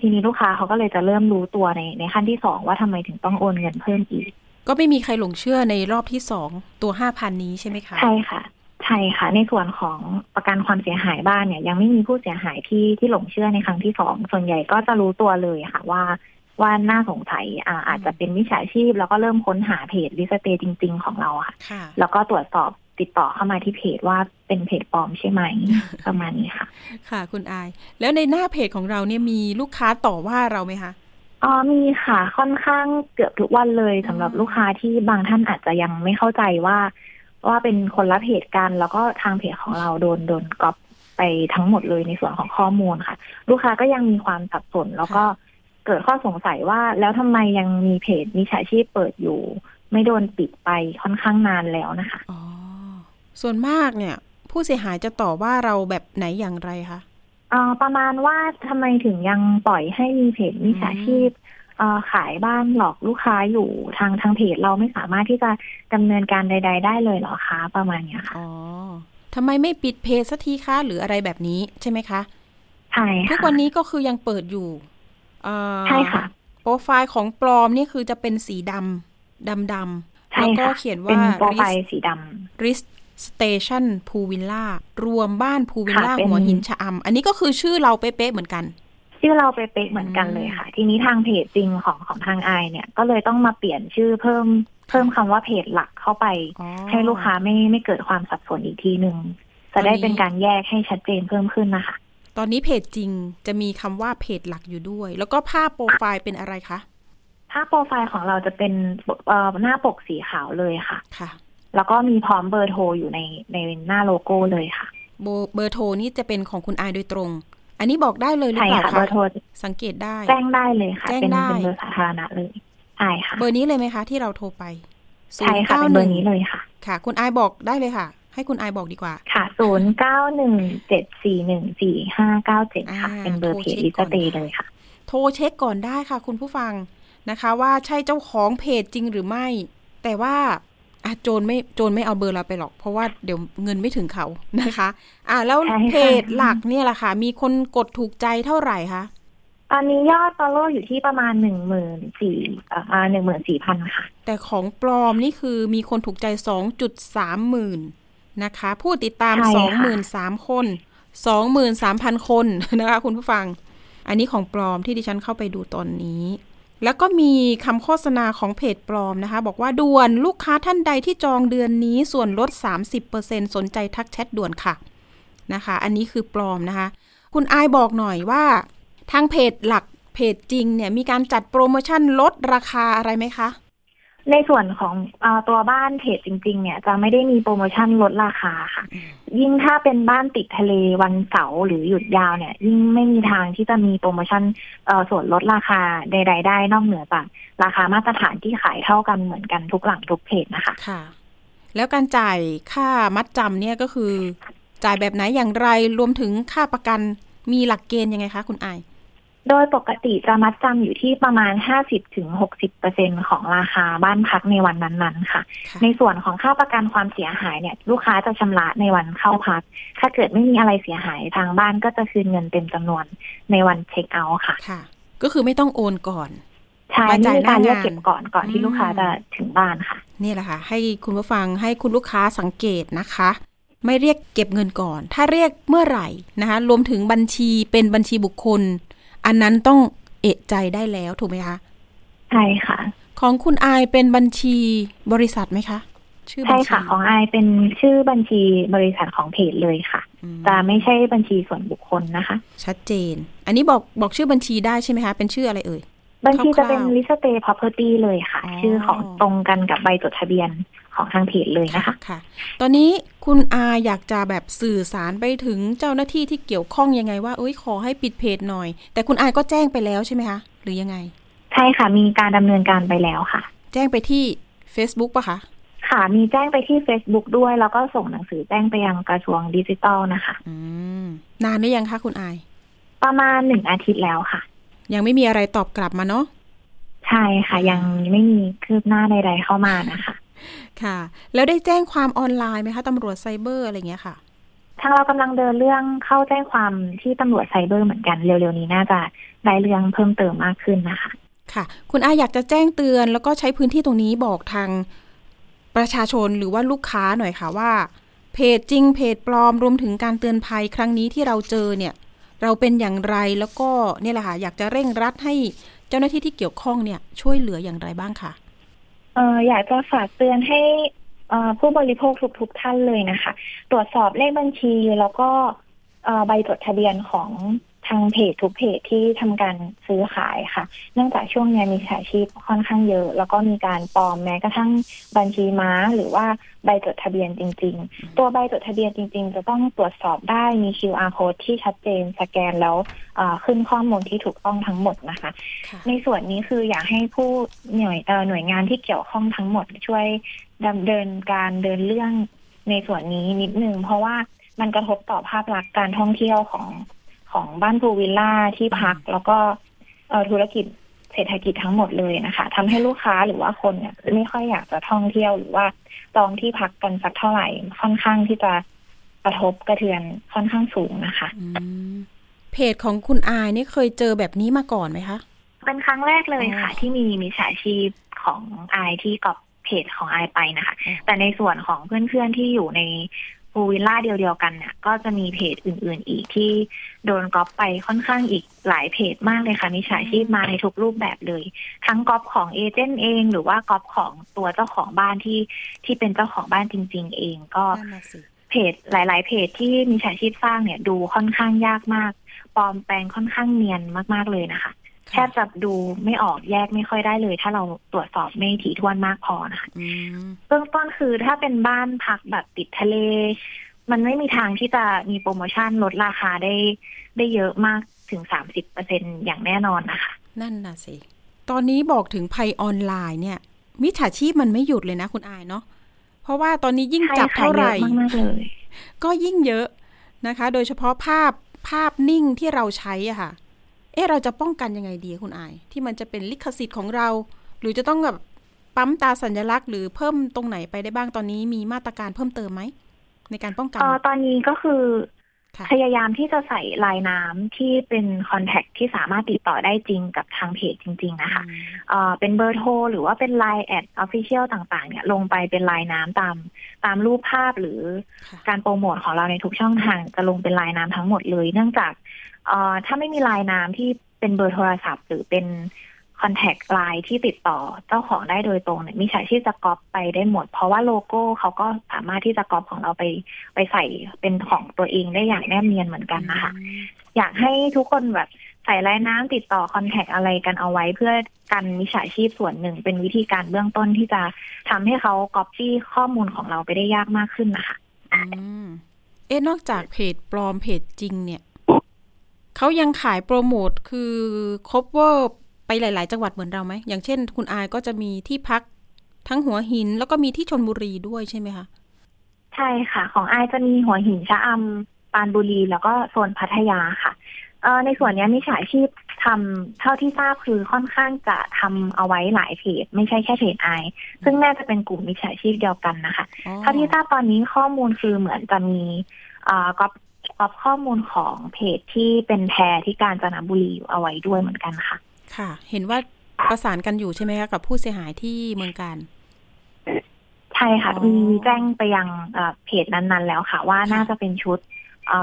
ทีนี้ลูกค้าเขาก็เลยจะเริ่มรู้ตัวในในขั้นที่สองว่าทำไมถึงต้องโอนเงินเพิ่มอีก ก็ไม่มีใครหลงเชื่อในรอบที่สองตัวห้าพันนี้ใช่ไหมคะ ใช่ค่ะ ใช่ค่ะ ในส่วนของประกันความเสียหายบ้านเนี่ย ยังไม่มีผู้เสียหายที่ที่หลงเชื่อในครั้งที่สองส่วนใหญ่ก็จะรู้ตัวเลยค่ะว่าว่าน่าสงสัยอ่าอาจจะเป็นมิจฉาชีพ แล้วก็เริ่มค้นหาเพจลิสเตจริง ๆ ของเราค่ะค่ะ แล้วก็ตรวจสอบติดต่อเข้ามาที่เพจว่าเป็นเพจปลอมใช่ไหมประมาณนี้ค่ะ ค่ะ คุณอาย แล้วในหน้าเพจของเราเนี่ยมีลูกค้าต่อว่าเราไหมคะอ๋อมีค่ะค่อนข้างเกือบทุกวันเลยสำหรับอืมลูกค้าที่บางท่านอาจจะยังไม่เข้าใจว่า ว่าเป็นคนละเพจกันแล้วก็ทางเพจของเราโดนโดนก๊อปไปทั้งหมดเลยในส่วนของข้อมูลค่ะ ลูกค้าก็ยังมีความสับสน แล้วก็เกิดข้อสงสัยว่าแล้วทำไมยังมีเพจมิจฉาชีพเปิดอยู่ ไม่โดนปิดไปค่อนข้างนานแล้วนะคะอ๋อส่วนมากเนี่ย ผู้เสียหายจะต่อว่าเราแบบไหนอย่างไรคะเอ่อประมาณว่าทำไมถึงยังปล่อยให้มีเพจมิจฉาชีพเอ่อ ขายบ้านหลอกลูกค้าอยู่ทางทางเพจเราไม่สามารถที่จะดำเนินการใด ๆ ได้เลยเหรอคะประมาณเนี้ยค่ะอ๋อทำไมไม่ปิดเพจสักทีคะหรืออะไรแบบนี้ใช่ไหมคะใช่ค่ะทุกวันนี้ก็คือยังเปิดอยู่เอ่อใช่ค่ะ โปรไฟล์ของปลอมนี่คือจะเป็นสีดำดำดำใช่แล้วก็ค่ะเขียนเป็ว่านโปรไฟ Risk ล์สีดำริสสเตชันพูวิลล่ารวมบ้านพูวิลล่าค่ะเป็นหัวหินชะอำอันนี้ก็คือชื่อเราเป๊ะๆเหมือนกัน ชื่อเราเป๊ะๆเหมือนกันเลยค่ะ ทีนี้ทางเพจจริงของของทางไอเนี่ย ก็เลยต้องมาเปลี่ยนชื่อเพิ่มเพิ่มคำว่าเพจหลักเข้าไปอ๋อให้ลูกค้าไม่ไม่เกิดความสับสนอีกทีหนึ่งจะได้เป็นการแยกให้ชัดเจนเพิ่มขึ้นนะคะ ตอนนี้เพจจริงจะมีคำว่าเพจหลักอยู่ด้วย แล้วก็ภาพโปรไฟล์เป็นอะไรคะถ้าโปรไฟล์ของเราจะเป็นเอ่อหน้าปกสีขาวเลยค่ะค่ะ แล้วก็มีพร้อมเบอร์โทรอยู่ในในหน้าโลโก้เลยค่ะโบเบอร์โทรนี่จะเป็นของคุณอายโดยตรง อันนี้บอกได้เลยหรือใช่เปล่าค่ะคะเบอร์โทรสังเกตได้ แจ้งได้เลยค่ะแจ้งเป็นได้เป็นเบอร์สาธารณะเลยใช่ค่ะ เบอร์นี้เลยไหมคะ ที่เราโทรไปใช่ค่ะเป็นเบอร์นี้เลยค่ะ ค่ะ คุณอายบอกได้เลยค่ะ ให้คุณอายบอกดีกว่า ค่ะศูนย์เก้าหนึ่งเจ็ดสี่หนึ่งสี่ห้าเก้าเจ็ดค่ะอ่าเป็นเบอร์เพจโทรเช็คลิสก่อนเตย์เลยค่ะ โทรเช็คก่อนได้ค่ะ คุณผู้ฟังนะคะ ว่าใช่เจ้าของเพจจริงหรือไม่ แต่ว่า อะโจรไม่โจรไม่เอาเบอร์เราไปหรอก เพราะว่าเดี๋ยวเงินไม่ถึงเขานะคะ อะแล้วใช่ค่ะเพจหลักเนี่ยแหละค่ะ มีคนกดถูกใจเท่าไหร่คะตอนนี้ยอดฟอลโล่อยู่ที่ประมาณหนึ่งหมื่นสี่อ่าหนึ่งหมื่นสี่พันค่ะ แต่ของปลอมนี่คือมีคนถูกใจ2.3หมื่นนะคะ ผู้ติดตามใช่ค่ะ23,000คน23,000คนนะคะ คุณผู้ฟัง อันนี้ของปลอมที่ดิฉันเข้าไปดูตอนนี้ แล้วก็มีคำโฆษณาของเพจปลอมนะคะ บอกว่าด่วนลูกค้าท่านใดที่จองเดือนนี้ส่วนลด 30%สนใจทักแชทด่วนค่ะนะคะ อันนี้คือปลอมนะคะ คุณอายบอกหน่อยว่า ทางเพจหลักเพจจริงเนี่ยมีการจัดโปรโมชั่นลดราคาอะไรไหมคะ ในส่วนของอาตัวบ้านเพจจริง ๆ เนี่ย จะไม่ได้มีโปรโมชั่นลดราคาค่ะ ยิ่งถ้าเป็นบ้านติดทะเลวันเสาร์หรือหยุดยาวเนี่ย ยิ่งไม่มีทางที่จะมีโปรโมชั่นเอ่อส่วนลดราคาใดๆได้นอกเหนือจากราคามาตรฐานที่ขายเท่ากันเหมือนกันทุกหลังทุกเพจนะคะค่ะ แล้วการจ่ายค่ามัดจำเนี่ยก็คือ จ่ายแบบไหนอย่างไรรวมถึงค่าประกันมีหลักเกณฑ์ยังไงคะ คุณอาย โดยปกติจะมัดจำอยู่ที่ประมาณ 50ถึง60เปอร์เซ็นของราคาบ้านพักในวันนั้นๆค่ะค่ะ ในส่วนของค่าประกันความเสียหายเนี่ย ลูกค้าจะชำระในวันเข้าพัก ถ้าเกิดไม่มีอะไรเสียหายทางบ้านก็จะคืนเงินเต็มจำนวนในวันเช็คเอาท์ค่ะ ค่ะ ก็คือไม่ต้องโอนก่อนใช่มาไม่จ่ายมีการหน้างานเรียกเก็บก่อนก่อนอืที่มลูกค้าจะถึงบ้านค่ะ นี่แหละค่ะ ให้คุณผู้ฟังให้คุณลูกค้าสังเกตนะคะไม่เรียกเก็บเงินก่อน ถ้าเรียกเมื่อไหร่นะคะ รวมถึงบัญชีเป็นบัญชีบุคคล อันนั้นต้องเอะใจได้แล้วถูกไหมคะ ใช่ค่ะ ของคุณอายเป็นบัญชีบริษัทไหมคะชื่อบัใช่ญชีค่ะ ของไอายเป็นชื่อบัญชีบริษัทของเพจเลยค่ะอืมจะไม่ใช่บัญชีส่วนบุคคลนะคะ ชัดเจน อันนี้บอกบอกชื่อบัญชีได้ใช่ไหมคะ เป็นชื่ออะไรเอ่ย บัญชีจะเป็นคร่าวๆลิสเต property เลยค่ะอ๋อชื่อของตรงกันกับใบจดทะเบียนของทางเพจเลยนะคะค่ะ ตอนนี้ คุณอาอยากจะแบบสื่อสารไปถึงเจ้าหน้าที่ที่เกี่ยวข้องยังไงว่าเอ้ยขอให้ปิดเพจหน่อย แต่คุณอาก็แจ้งไปแล้วใช่ไหมคะ หรือยังไง ใช่ค่ะ มีการดำเนินการไปแล้วค่ะ แจ้งไปที่ Facebook ปะคะค่ะมีแจ้งไปที่ Facebook ด้วย แล้วก็ส่งหนังสือแจ้งไปยังกระทรวงดิจิทัลนะคะ อืม นานหรือยังคะคุณอาย ประมาณหนึ่งอาทิตย์แล้วค่ะ ยังไม่มีอะไรตอบกลับมาเนาะใช่ค่ะ ยังไม่มีคืบหน้าใดๆเข้ามานะคะ ค่ะ แล้วได้แจ้งความออนไลน์ไหมคะตำรวจไซเบอร์อะไรเงี้ยค่ะ ทางเรากำลังเดินเรื่องเข้าแจ้งความที่ตำรวจไซเบอร์เหมือนกันเร็วๆนี้น่าจะได้เรื่องเพิ่มเติมมากขึ้นนะคะ ค่ะ คุณอาอยากจะแจ้งเตือน แล้วก็ใช้พื้นที่ตรงนี้บอกทางประชาชนหรือว่าลูกค้าหน่อยค่ะว่า เพจจริงเพจปลอมรวมถึงการเตือนภัยครั้งนี้ที่เราเจอเนี่ย เราเป็นอย่างไรแล้วก็เนี่ยแหละค่ะอยากจะเร่งรัดให้เจ้าหน้าที่ที่เกี่ยวข้องเนี่ยช่วยเหลืออย่างไรบ้างค่ะเอออยากจะฝากเตือนให้ออผู้บริโภคทุกๆท่านเลยนะคะ ตรวจสอบเลขบัญชีแล้วก็ใบจดทะเบียนของ ทางเพจทุกเพจที่ทำการซื้อขายค่ะ เนื่องจากช่วงนี้มีฉาชีพค่อนข้างเยอะ แล้วก็มีการปลอมแม้กระทั่งบัญชีม้า หรือว่าใบจดทะเบียนจริง ๆ ตัวใบจดทะเบียนจริง ๆ จะต้องตรวจสอบได้มี QR code ที่ชัดเจนสแกนแล้วเอ่อขึ้นข้อมูลที่ถูกต้องทั้งหมดนะคะค่ะในส่วนนี้คืออยากให้ผู้หน่วยเอ่อหน่วยงานที่เกี่ยวข้องทั้งหมดช่วยดำเนินการเดินเรื่องในส่วนนี้นิดนึงเพราะว่ามันกระทบต่อภาพลักษณ์การท่องเที่ยวของ ของบ้านพูวิลล่าที่พักแล้วก็เอ่อธุรกิจเศรษฐกิจทั้งหมดเลยนะคะทำให้ลูกค้าหรือว่าคนเนี่ยไม่ค่อยอยากจะท่องเที่ยวหรือว่าจองที่พักกันสักเท่าไหร่ค่อนข้างที่จะกระทบกระเทือนค่อนข้างสูงนะคะอืมเพจของคุณอายนี่เคยเจอแบบนี้มาก่อนไหมคะ เป็นครั้งแรกเลยค่ะ ที่มีมิจฉาชีพของไอที่กอบเพจของไอไปนะคะ แต่ในส่วนของเพื่อนๆที่อยู่ใน พูวิลล่าเดียวๆกันเนี่ยก็จะมีเพจอื่นๆอีกที่โดนก๊อปไปค่อนข้างอีกหลายเพจมากเลยค่ะมิจฉาชีพมาในทุกรูปแบบเลย ทั้งก๊อปของเอเจนต์เอง หรือว่าก๊อปของตัวเจ้าของบ้านที่ที่เป็นเจ้าของบ้านจริง ๆ เองก็เพจหลาย ๆ เพจที่มิจฉาชีพสร้างเนี่ยดูค่อนข้างยากมาก ปลอมแปลงค่อนข้างเนียนมาก ๆ เลยนะคะ แทบจะดูไม่ออกแยกไม่ค่อยได้เลย ถ้าเราตรวจสอบไม่ถี่ถ้วนมากพอนะคะเบื้องต้นคือถ้าเป็นบ้านพักแบบติดทะเล มันไม่มีทางที่จะมีโปรโมชั่นลดราคาได้ได้เยอะมากถึงสามสิบเปอร์เซ็นอย่างแน่นอนนะคะ นั่นน่ะสิ ตอนนี้บอกถึงภัยออนไลน์เนี่ย มิจฉาชีพมันไม่หยุดเลยนะคุณอายเนาะเพราะว่าตอนนี้ยิ่งจับเท่าไหร่ก็ยิ่งเยอะนะคะ โดยเฉพาะภาพภาพนิ่งที่เราใช้อะค่ะ เอ๊ะเราจะป้องกันยังไงดีคุณอาย ที่มันจะเป็นลิขสิทธิ์ของเรา หรือจะต้องแบบปั๊มตราสัญลักษณ์หรือเพิ่มตรงไหนไปได้บ้างตอนนี้มีมาตรการเพิ่มเติมไหม ในการป้องกันออตอนนี้ก็คือพยายามที่จะใส่ลายน้ำที่เป็น contact ที่สามารถติดต่อได้จริงกับทางเพจจริง ๆ นะคะเอ่อเป็นเบอร์โทรหรือว่าเป็น LINE add official ต่าง ๆ เนี่ย ลงไปเป็นลายน้ำตามตามรูปภาพหรือการโปรโมทของเราในทุกช่องทางจะลงเป็นลายน้ำทั้งหมดเลย เนื่องจาก เอ่อถ้าไม่มีลายน้ำที่เป็นเบอร์โทรศัพท์ หรือเป็น contact LINE ที่ติดต่อเจ้าของได้โดยตรงเนี่ยมิจฉาชีพจะก๊อปไปได้หมด เพราะว่าโลโก้เขาก็สามารถที่จะก๊อปของเราไปไปใส่เป็นของตัวเองได้อย่างแนบเนียนเหมือนกันนะคะ อยากให้ทุกคนแบบใส่ลายน้ำติดต่อ contact อะไรกันเอาไว้ เพื่อกันมิจฉาชีพส่วนหนึ่ง เป็นวิธีการเบื้องต้นที่จะทำให้เขาก๊อปปี้ข้อมูลของเราไปได้ยากมากขึ้นนะคะเอ๊ะนอกจากเพจปลอมเพจจริงเนี่ย เขายังขายโปรโมทคือครบเวอร์ไปหลาย ๆ จังหวัดเหมือนเราไหม อย่างเช่น คุณอายก็จะมีที่พักทั้งหัวหินแล้วก็มีที่ชนบุรีด้วยใช่ไหมคะ ใช่ค่ะ ของอายจะมีหัวหินชะอำปานบุรีแล้วก็โซนพัทยาค่ะเออในส่วนนี้มีฉายชีพทำเท่าที่ทราบคือค่อนข้างจะทำเอาไว้หลายเพจไม่ใช่แค่เพจไอซึ่งน่าจะเป็นกลุ่มมิจฉาชีพเดียวกันนะคะ เท่าที่ทราบตอนนี้ข้อมูลคือเหมือนจะมีอ่า ก็ก๊อปข้อมูลของเพจที่เป็นแพรที่การจนบุรีเอาไว้ด้วยเหมือนกันค่ะ ค่ะ เห็นว่าประสานกันอยู่ใช่ไหมคะกับผู้เสียหายที่เมืองการ ใช่ค่ะ มีแจ้งไปยังเพจนั้นๆ แล้วค่ะ ว่าน่าจะเป็นชุด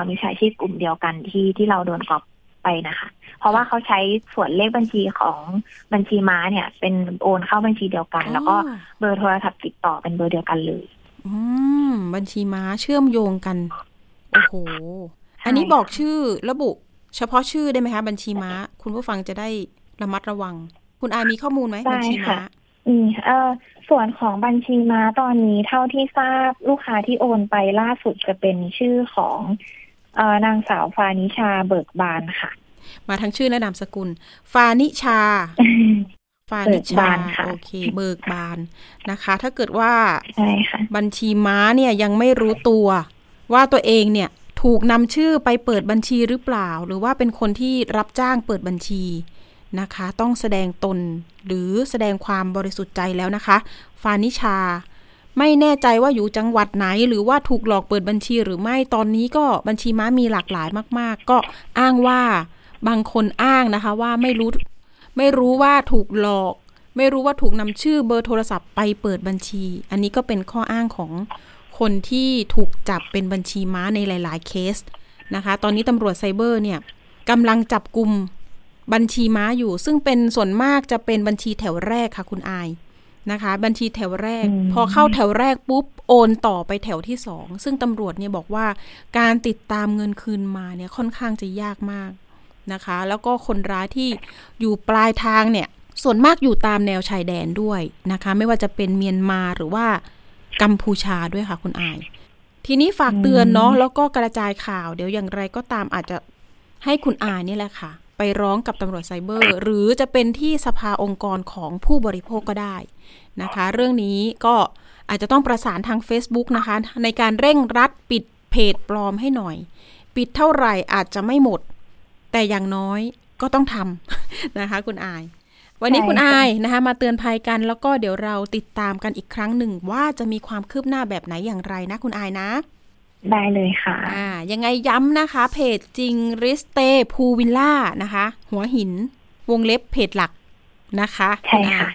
มีชายชีพกลุ่มเดียวกันที่ที่เราโดนกอบไปนะคะ เพราะว่าเขาใช้ส่วนเลขบัญชีของบัญชีม้าเนี่ย เป็นโอนเข้าบัญชีเดียวกัน แล้วก็เบอร์โทรศัพท์ติดต่อเป็นเบอร์เดียวกันเลย อืมบัญชีม้าเชื่อมโยงกัน โอ้โห อันนี้บอกชื่อระบุ เฉพาะชื่อได้ไหมคะ บัญชีม้า คุณผู้ฟังจะได้ระมัดระวัง คุณอายมีข้อมูลไหมบัญชีม้าอืมเออส่วนของบัญชีม้าตอนนี้เท่าที่ทราบลูกค้าที่โอนไปล่าสุดจะเป็นชื่อของเออนางสาวฟานิชาเบิกบานค่ะ มาทั้งชื่อและนามสกุล ฟานิชา ฟานิชาโอเค เบิกบานนะคะ ถ้าเกิดว่าบัญชีม้าเนี่ยยังไม่รู้ตัว ว่าตัวเองเนี่ยถูกนำชื่อไปเปิดบัญชีหรือเปล่า หรือว่าเป็นคนที่รับจ้างเปิดบัญชีนะคะ ต้องแสดงตนหรือแสดงความบริสุทธิ์ใจแล้วนะคะ ฟานิชา ไม่แน่ใจว่าอยู่จังหวัดไหน หรือว่าถูกหลอกเปิดบัญชีหรือไม่ตอนนี้ก็บัญชีม้ามีหลากหลายมาก ๆ ก็อ้างว่าบางคนอ้างนะคะว่าไม่รู้ไม่รู้ว่าถูกหลอก ไม่รู้ว่าถูกนำชื่อเบอร์โทรศัพท์ไปเปิดบัญชี อันนี้ก็เป็นข้ออ้างของ คนที่ถูกจับเป็นบัญชีม้าในหลาย ๆ เคสนะคะ ตอนนี้ตำรวจไซเบอร์เนี่ยกำลังจับกลุ่มบัญชีม้าอยู่ ซึ่งเป็นส่วนมากจะเป็นบัญชีแถวแรกค่ะคุณอายนะคะ บัญชีแถวแรก พอเข้าแถวแรกปุ๊บโอนต่อไปแถวที่สองซึ่งตำรวจเนี่ยบอกว่าการติดตามเงินคืนมาเนี่ยค่อนข้างจะยากมากนะคะ แล้วก็คนร้ายที่อยู่ปลายทางเนี่ยส่วนมากอยู่ตามแนวชายแดนด้วยนะคะ ไม่ว่าจะเป็นเมียนมาหรือว่า กัมพูชาด้วยค่ะคุณอาย ทีนี้ฝากเตือนเนาะแล้วก็กระจายข่าว เดี๋ยวอย่างไรก็ตามอาจจะให้คุณอายนี่แหละค่ะ ไปร้องกับตำรวจไซเบอร์ หรือจะเป็นที่สภาองค์กรของผู้บริโภคก็ได้นะคะ เรื่องนี้ก็อาจจะต้องประสานทาง Facebook นะคะ ในการเร่งรัดปิดเพจปลอมให้หน่อย ปิดเท่าไหร่อาจจะไม่หมด แต่อย่างน้อยก็ต้องทำนะคะ คุณอาย วันนี้คุณอายนะคะมาเตือนภัยกันแล้วก็เดี๋ยวเราติดตามกันอีกครั้งหนึ่งว่าจะมีความคืบหน้าแบบไหนอย่างไรนะคุณอายนะได้เลยค่ะอ่ายังไงย้ำนะคะ เพจจริงริสเตพูวิลล่านะคะ หัวหิน วงเล็บเพจหลักนะคะ ใช่ค่ะ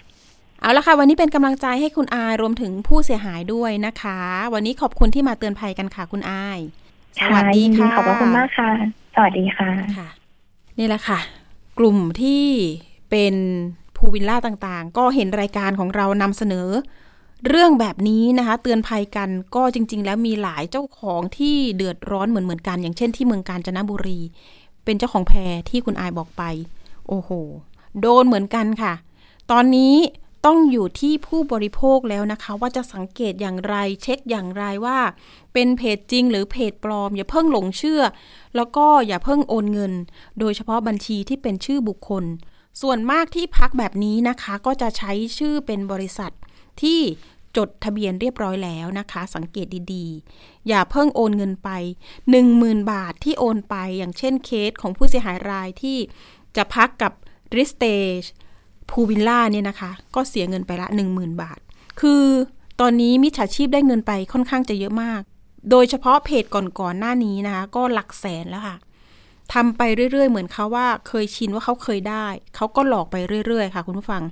เอาละค่ะ วันนี้เป็นกำลังใจให้คุณอายรวมถึงผู้เสียหายด้วยนะคะ วันนี้ขอบคุณที่มาเตือนภัยกันค่ะคุณอาย สวัสดีค่ะ ขอบพระคุณมากค่ะ สวัสดีค่ะค่ะ นี่แหละค่ะ กลุ่มที่ เป็นภูวิลล่าต่างๆ ก็เห็นรายการของเรานำเสนอ เรื่องแบบนี้นะคะ เตือนภัยกันก็จริง ๆ แล้วมีหลายเจ้าของที่เดือดร้อนเหมือนๆกัน อย่างเช่นที่เมืองกาญจนบุรี เป็นเจ้าของแพรที่คุณอายบอกไป โอ้โห โดนเหมือนกันค่ะ ตอนนี้ต้องอยู่ที่ผู้บริโภคแล้วนะคะ ว่าจะสังเกตอย่างไร เช็คอย่างไรว่า เป็นเพจจริงหรือเพจปลอม อย่าเพิ่งหลงเชื่อ แล้วก็อย่าเพิ่งโอนเงิน โดยเฉพาะบัญชีที่เป็นชื่อบุคคล ส่วนมากที่พักแบบนี้นะคะ ก็จะใช้ชื่อเป็นบริษัทที่จดทะเบียนเรียบร้อยแล้วนะคะ สังเกตดีๆ อย่าเพิ่งโอนเงินไป 10,000 บาทที่โอนไป อย่างเช่นเคสของผู้เสียหายรายที่จะพักกับริสเตจพูวิลล่าเนี่ยนะคะ ก็เสียเงินไปละ 10,000 บาท คือตอนนี้มิจฉาชีพได้เงินไปค่อนข้างจะเยอะมาก โดยเฉพาะเพจก่อนๆหน้านี้นะคะ ก็หลักแสนแล้วค่ะ ทำไปเรื่อยๆ เหมือนเขาว่าเคยชินว่าเขาเคยได้ เขาก็หลอกไปเรื่อยๆ ค่ะคุณผู้ฟัง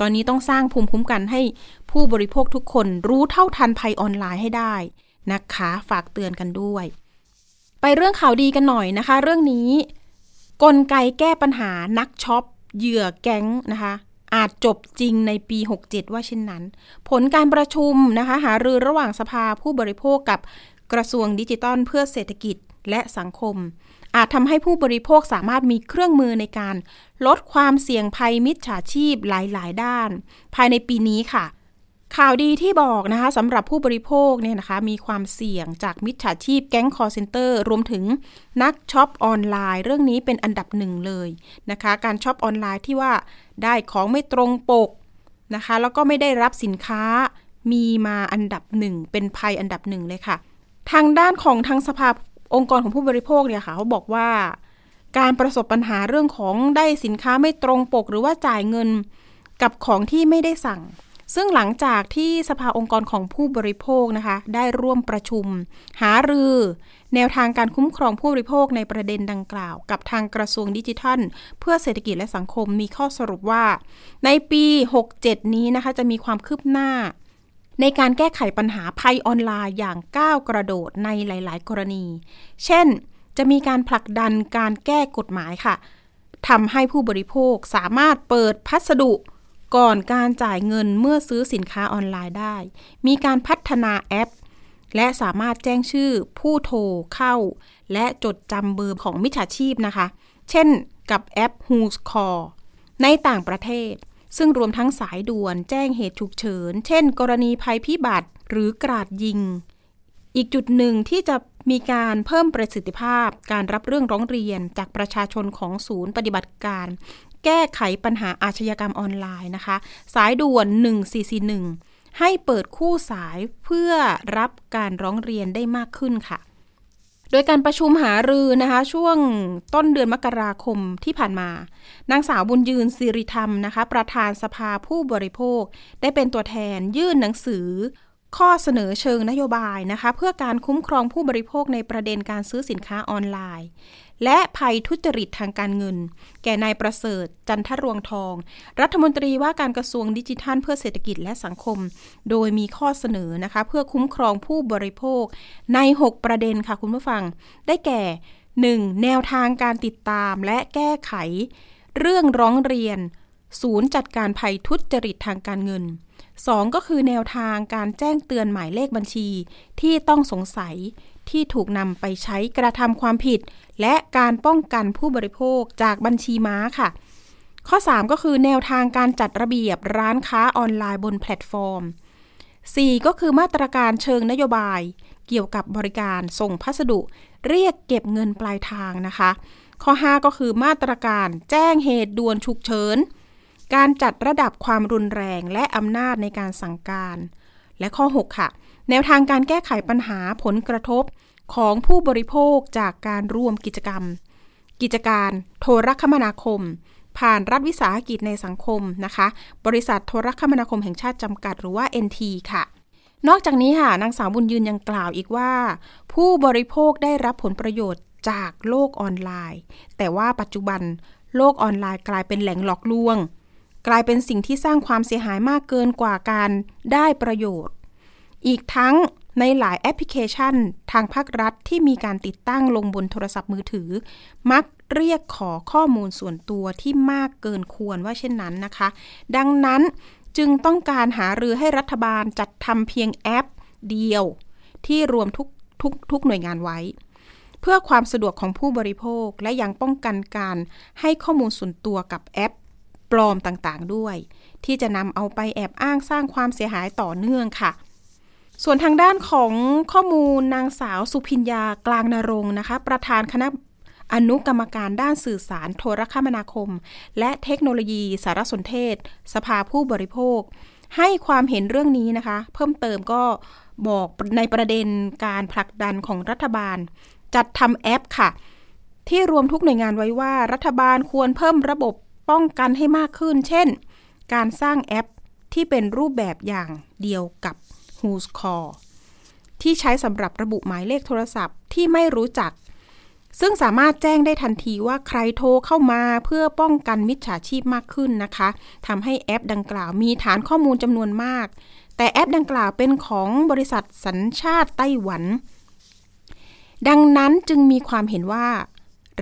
ตอนนี้ต้องสร้างภูมิคุ้มกันให้ผู้บริโภคทุกคนรู้เท่าทันภัยออนไลน์ให้ได้นะคะ ฝากเตือนกันด้วย ไปเรื่องข่าวดีกันหน่อยนะคะ เรื่องนี้ กลไกแก้ปัญหานักช็อปเหยื่อแก๊งนะคะอาจจบจริงในปี 67 ว่าเช่นนั้น ผลการประชุมนะคะ หารือระหว่างสภาผู้บริโภคกับกระทรวงดิจิทัลเพื่อเศรษฐกิจและสังคม อาจทำให้ผู้บริโภคสามารถมีเครื่องมือในการ ลดความเสี่ยงภัยมิจฉาชีพหลาย ๆ ด้าน ภายในปีนี้ค่ะ ข่าวดีที่บอกนะคะสำหรับผู้บริโภคเนี่ยนะคะ มีความเสี่ยงจากมิจฉาชีพแก๊ง call center รวมถึงนักช็อปออนไลน์ เรื่องนี้เป็นอันดับหนึ่งเลยนะคะ การช็อปออนไลน์ที่ว่าได้ของไม่ตรงปกนะคะ แล้วก็ไม่ได้รับสินค้ามีมาอันดับหนึ่งเป็นภัยอันดับหนึ่งเลยค่ะ ทางด้านของทางสภา องค์กรของผู้บริโภคเนี่ยค่ะเขาบอกว่า การประสบปัญหาเรื่องของได้สินค้าไม่ตรงปก หรือว่าจ่ายเงินกับของที่ไม่ได้สั่ง ซึ่งหลังจากที่สภาองค์กรของผู้บริโภคนะคะ ได้ร่วมประชุม หารือ แนวทางการคุ้มครองผู้บริโภคในประเด็นดังกล่าว กับทางกระทรวงดิจิทัล เพื่อเศรษฐกิจและสังคมมีข้อสรุปว่า ในปี 67 นี้นะคะจะมีความคืบหน้า ในการแก้ไขปัญหาภัยออนไลน์อย่างก้าวกระโดดในหลาย ๆ กรณี เช่น จะมีการผลักดันการแก้กฎหมายค่ะทำให้ผู้บริโภคสามารถเปิดพัสดุก่อนการจ่ายเงินเมื่อซื้อสินค้าออนไลน์ได้ มีการพัฒนาแอป และสามารถแจ้งชื่อผู้โทรเข้า และจดจำเบอร์ของมิจฉาชีพนะคะ เช่นกับแอป Who's Call ในต่างประเทศ ซึ่งรวมทั้งสายด่วนแจ้งเหตุฉุกเฉิน เช่น กรณีภัยพิบัติหรือกราดยิง อีกจุดหนึ่งที่จะมีการเพิ่มประสิทธิภาพ การรับเรื่องร้องเรียนจากประชาชนของศูนย์ปฏิบัติการแก้ไขปัญหาอาชญากรรมออนไลน์นะคะ สายด่วน 1441 ให้เปิดคู่สายเพื่อรับการร้องเรียนได้มากขึ้นค่ะ โดยการประชุมหารือนะคะ ช่วงต้นเดือนมกราคมที่ผ่านมา นางสาวบุญยืนสิริธรรมนะคะ ประธานสภาผู้บริโภค ได้เป็นตัวแทนยื่นหนังสือ ข้อเสนอเชิงนโยบายนะคะ เพื่อการคุ้มครองผู้บริโภคในประเด็นการซื้อสินค้าออนไลน์ และภัยทุจริตทางการเงิน แก่นายประเสริฐ จันทรวงทอง รัฐมนตรีว่าการกระทรวงดิจิทัล เพื่อเศรษฐกิจและสังคม โดยมีข้อเสนอนะคะเพื่อคุ้มครองผู้บริโภคใน 6 ประเด็นค่ะคุณผู้ฟัง ได้แก่ 1. แนวทางการติดตามและแก้ไข เรื่องร้องเรียน ศูนย์จัดการภัยทุจริตทางการเงิน 2. ก็คือแนวทางการแจ้งเตือนหมายเลขบัญชีที่ต้องสงสัย ที่ถูกนำไปใช้กระทำความผิด และการป้องกันผู้บริโภคจากบัญชีม้าค่ะ ข้อ 3 ก็คือแนวทางการจัดระเบียบร้านค้าออนไลน์บนแพลตฟอร์ม 4. ก็คือมาตรการเชิงนโยบาย เกี่ยวกับบริการส่งพัสดุ เรียกเก็บเงินปลายทางนะคะ ข้อ 5 ก็คือมาตรการแจ้งเหตุด่วนฉุกเฉินการจัดระดับความรุนแรงและอำนาจในการสั่งการ และข้อ 6 ค่ะ แนวทางการแก้ไขปัญหาผลกระทบของผู้บริโภคจากการร่วมกิจกรรม กิจการโทรคมนาคม ผ่านรัฐวิสาหกิจในสังคมนะคะ บริษัทโทรคมนาคมแห่งชาติจำกัดหรือว่า NT ค่ะ นอกจากนี้ค่ะนางสาวบุญยืนยังกล่าวอีกว่า ผู้บริโภคได้รับผลประโยชน์จากโลกออนไลน์ แต่ว่าปัจจุบันโลกออนไลน์กลายเป็นแหล่งหลอกลวง กลายเป็นสิ่งที่สร้างความเสียหายมากเกินกว่าการได้ประโยชน์ อีกทั้งในหลายแอปพลิเคชัน ทางภาครัฐที่มีการติดตั้งลงบนโทรศัพท์มือถือ มักเรียกขอข้อมูลส่วนตัวที่มากเกินควรว่าเช่นนั้นนะคะ ดังนั้นจึงต้องการหารือให้รัฐบาลจัดทำเพียงแอปเดียว ที่รวมทุกทุกทุกหน่วยงานไว้ เพื่อความสะดวกของผู้บริโภคและยังป้องกันการให้ข้อมูลส่วนตัวกับแอปปลอมต่างๆด้วย ที่จะนำเอาไปแอบอ้างสร้างความเสียหายต่อเนื่องค่ะ ส่วนทางด้านของข้อมูลนางสาวสุพิญญากลางนรงนะคะ ประธานคณะอนุกรรมการด้านสื่อสารโทรคมนาคม และเทคโนโลยีสารสนเทศ สภาผู้บริโภค ให้ความเห็นเรื่องนี้นะคะ เพิ่มเติมก็บอกในประเด็นการผลักดันของรัฐบาล จัดทำแอปค่ะ ที่รวมทุกหน่วยงานไว้ว่า รัฐบาลควรเพิ่มระบบป้องกันให้มากขึ้น เช่น การสร้างแอปที่เป็นรูปแบบอย่างเดียวกับ Who's Call ที่ใช้สำหรับระบุหมายเลขโทรศัพท์ที่ไม่รู้จัก ซึ่งสามารถแจ้งได้ทันทีว่าใครโทรเข้ามาเพื่อป้องกันมิจฉาชีพมากขึ้นนะคะทำให้แอปดังกล่าวมีฐานข้อมูลจำนวนมาก แต่แอปดังกล่าวเป็นของบริษัทสัญชาติไต้หวัน ดังนั้นจึงมีความเห็นว่า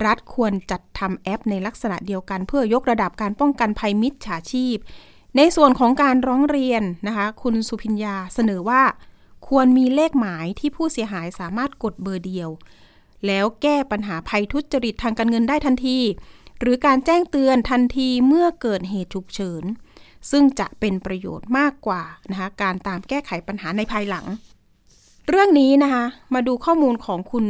รัฐควรจัดทำแอปในลักษณะเดียวกันเพื่อยกระดับการป้องกันภัยมิจฉาชีพ ในส่วนของการร้องเรียนนะคะ คุณสุพิญญาเสนอว่า ควรมีเลขหมายที่ผู้เสียหายสามารถกดเบอร์เดียว แล้วแก้ปัญหาภัยทุจริตทางการเงินได้ทันที หรือการแจ้งเตือนทันทีเมื่อเกิดเหตุฉุกเฉิน ซึ่งจะเป็นประโยชน์มากกว่านะคะการตามแก้ไขปัญหาในภายหลัง เรื่องนี้นะคะมาดูข้อมูลของคุณ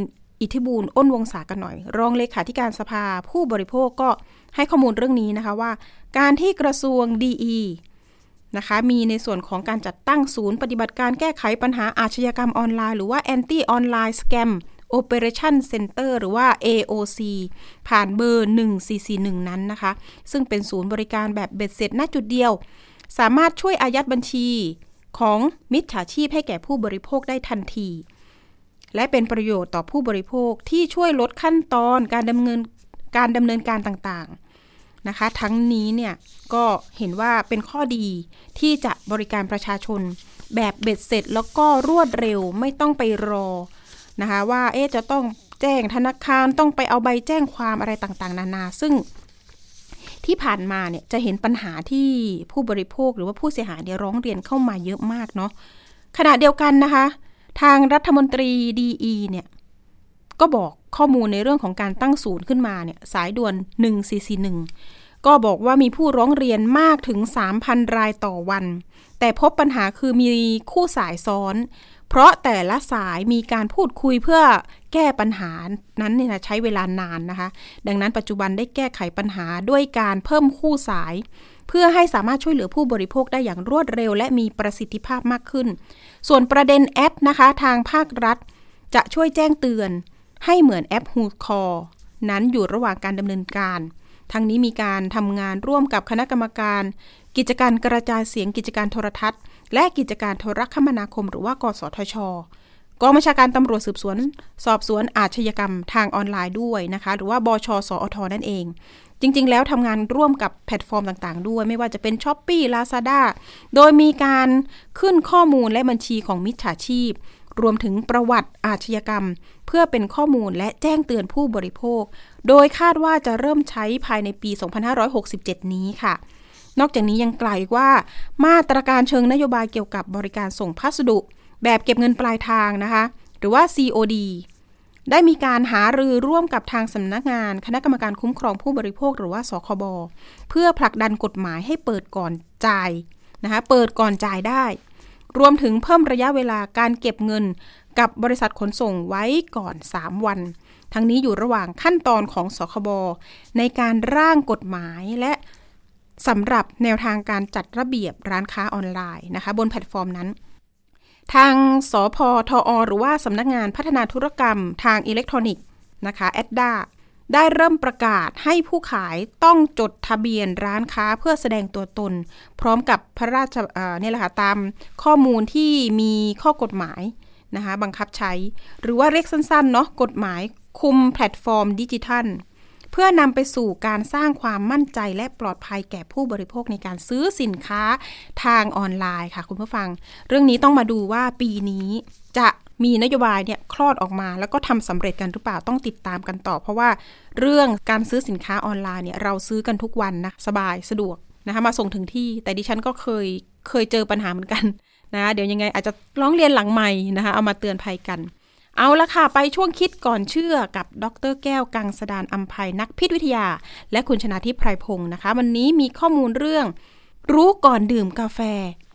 อิทธิบูลอ้นวงศากันหน่อย รองเลขาธิการสภาผู้บริโภคก็ให้ข้อมูลเรื่องนี้นะคะว่า การที่กระทรวงดีนะคะมีในส่วนของการจัดตั้งศูนย์ปฏิบัติการแก้ไขปัญหาอาชญากรรมออนไลน์หรือว่า Anti Online Scam Operation Center หรือว่า AOC ผ่านเบอร์ 1441 นั้นนะคะ ซึ่งเป็นศูนย์บริการแบบเบ็ดเสร็จณจุดเดียว สามารถช่วยอายัดบัญชีของมิจฉาชีพให้แก่ผู้บริโภคได้ทันที และเป็นประโยชน์ต่อผู้บริโภคที่ช่วยลดขั้นตอนการดำเนินการดำเนินการต่างๆนะคะ ทั้งนี้เนี่ยก็เห็นว่าเป็นข้อดีที่จะบริการประชาชนแบบเบ็ดเสร็จแล้วก็รวดเร็วไม่ต้องไปรอนะคะว่าเอ๊จะต้องแจ้งธนาคารต้องไปเอาใบแจ้งความอะไรต่างๆ นานา ซึ่งที่ผ่านมาเนี่ยจะเห็นปัญหาที่ผู้บริโภคหรือว่าผู้เสียหายเนี่ยร้องเรียนเข้ามาเยอะมากเนาะขณะเดียวกันนะคะ ทางรัฐมนตรีดีเนี่ยก็บอกข้อมูลในเรื่องของการตั้งศูนย์ขึ้นมาเนี่ยสายด่วน 1441 ก็บอกว่ามีผู้ร้องเรียนมากถึง 3,000 รายต่อวัน แต่พบปัญหาคือมีคู่สายซ้อน เพราะแต่ละสายมีการพูดคุยเพื่อแก้ปัญหานั้นเนี่ยใช้เวลานานนะคะ ดังนั้นปัจจุบันได้แก้ไขปัญหาด้วยการเพิ่มคู่สาย เพื่อให้สามารถช่วยเหลือผู้บริโภคได้อย่างรวดเร็ว และมีประสิทธิภาพมากขึ้น ส่วนประเด็นแอปนะคะ ทางภาครัฐ จะช่วยแจ้งเตือน ให้เหมือนแอป Whoscall นั้นอยู่ระหว่างการดำเนินการ ทั้งนี้มีการทำงานร่วมกับคณะกรรมการ กิจการกระจายเสียงกิจการโทรทัศน์ และกิจการโทรคมนาคม หรือว่ากสทชกองบัญชาการตำรวจสืบสวน สอบสวนอาชญากรรมทางออนไลน์ด้วยนะคะ หรือว่าบชสอทนั่นเอง จริง ๆ แล้วทำงานร่วมกับแพลตฟอร์มต่างๆ ด้วย ไม่ว่าจะเป็น Shopee Lazada โดยมีการขึ้นข้อมูลและบัญชีของมิจฉาชีพ รวมถึงประวัติอาชญากรรม เพื่อเป็นข้อมูลและแจ้งเตือนผู้บริโภค โดยคาดว่าจะเริ่มใช้ภายในปี 2567 นี้ค่ะนอกจากนี้ยังไกลว่า มาตรการเชิงนโยบายเกี่ยวกับบริการส่งพัสดุ แบบเก็บเงินปลายทางนะคะ หรือว่า COD ได้มีการหารือร่วมกับทางสำนักงาน คณะกรรมการคุ้มครองผู้บริโภคหรือว่าสคบเพื่อผลักดันกฎหมายให้เปิดก่อนจ่ายนะคะเปิดก่อนจ่ายได้ รวมถึงเพิ่มระยะเวลาการเก็บเงินกับบริษัทขนส่งไว้ก่อน 3 วัน ทั้งนี้อยู่ระหว่างขั้นตอนของสคบในการร่างกฎหมายและสำหรับแนวทางการจัดระเบียบร้านค้าออนไลน์นะคะ บนแพลตฟอร์มนั้น ทางสพธอหรือว่าสำนักงานพัฒนาธุรกรรมทางอิเล็กทรอนิกส์นะคะ ETDA ได้เริ่มประกาศให้ผู้ขายต้องจดทะเบียนร้านค้าเพื่อแสดงตัวตน พร้อมกับพระราชเนี่ยแหละค่ะตามข้อมูลที่มีข้อกฎหมายนะคะบังคับใช้ หรือว่าเรียกสั้นๆเนาะกฎหมายคุมแพลตฟอร์มดิจิทัล เพื่อนำไปสู่การสร้างความมั่นใจและปลอดภัยแก่ผู้บริโภคในการซื้อสินค้าทางออนไลน์ค่ะ คุณผู้ฟัง เรื่องนี้ต้องมาดูว่าปีนี้จะมีนโยบายเนี่ยคลอดออกมา แล้วก็ทำสำเร็จกันหรือเปล่าต้องติดตามกันต่อ เพราะว่าเรื่องการซื้อสินค้าออนไลน์เนี่ยเราซื้อกันทุกวันนะสบายสะดวกนะคะมาส่งถึงที่ แต่ดิฉันก็เคยเคยเจอปัญหาเหมือนกันนะเดี๋ยวยังไงอาจจะร้องเรียนหลังใหม่นะคะเอามาเตือนภัยกัน เอาละค่ะ ไปช่วงคิดก่อนเชื่อกับดรแก้วกังสดานอัมภัยนักพิษวิทยา และคุณชนะทิพไพรพงศ์นะคะ วันนี้มีข้อมูลเรื่อง รู้ก่อนดื่มกาแฟ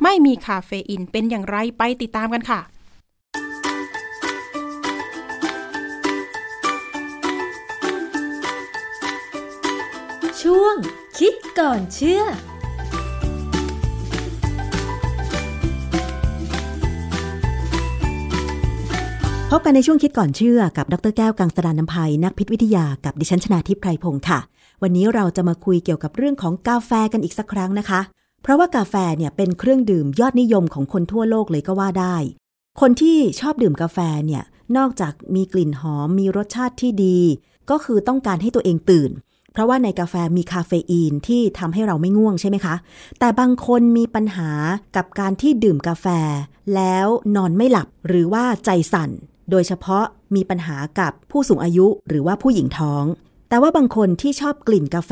ไม่มีคาเฟอีนเป็นอย่างไรไปติดตามกันค่ะ ช่วงคิดก่อนเชื่อ พบกันในช่วงคิดก่อนเชื่อกับดรแก้วกังสดานนภัยนักพิษวิทยากับดิฉันชนาทิพไพรพงศ์ค่ะ วันนี้เราจะมาคุยเกี่ยวกับเรื่องของกาแฟกันอีกสักครั้งนะคะ เพราะว่ากาแฟเนี่ยเป็นเครื่องดื่มยอดนิยมของคนทั่วโลกเลยก็ว่าได้ คนที่ชอบดื่มกาแฟเนี่ยนอกจากมีกลิ่นหอมมีรสชาติที่ดี ก็คือต้องการให้ตัวเองตื่น เพราะว่าในกาแฟมีคาเฟอีนที่ทำให้เราไม่ง่วงใช่ไหมคะ แต่บางคนมีปัญหากับการที่ดื่มกาแฟ แล้วนอนไม่หลับหรือว่าใจสั่น โดยเฉพาะมีปัญหากับผู้สูงอายุหรือว่าผู้หญิงท้อง แต่ว่าบางคนที่ชอบกลิ่นกาแฟ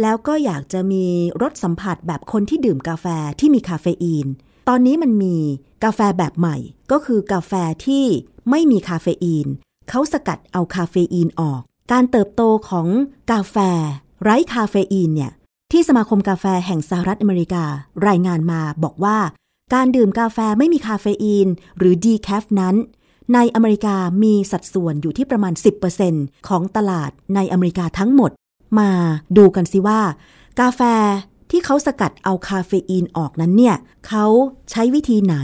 แล้วก็อยากจะมีรสสัมผัสแบบคนที่ดื่มกาแฟที่มีคาเฟอีน ตอนนี้มันมีกาแฟแบบใหม่ ก็คือกาแฟที่ไม่มีคาเฟอีน เขาสกัดเอาคาเฟอีนออก การเติบโตของกาแฟ ไร้คาเฟอีนเนี่ยที่สมาคมกาแฟแห่งสหรัฐอเมริการายงานมาบอกว่า การดื่มกาแฟไม่มีคาเฟอีน หรือ decaf นั้น ในอเมริกามีสัดส่วนอยู่ที่ประมาณ 10%ของตลาดในอเมริกาทั้งหมด มาดูกันสิว่า กาแฟที่เขาสกัดเอาคาเฟอีนออกนั้นเนี่ยเขาใช้วิธีไหน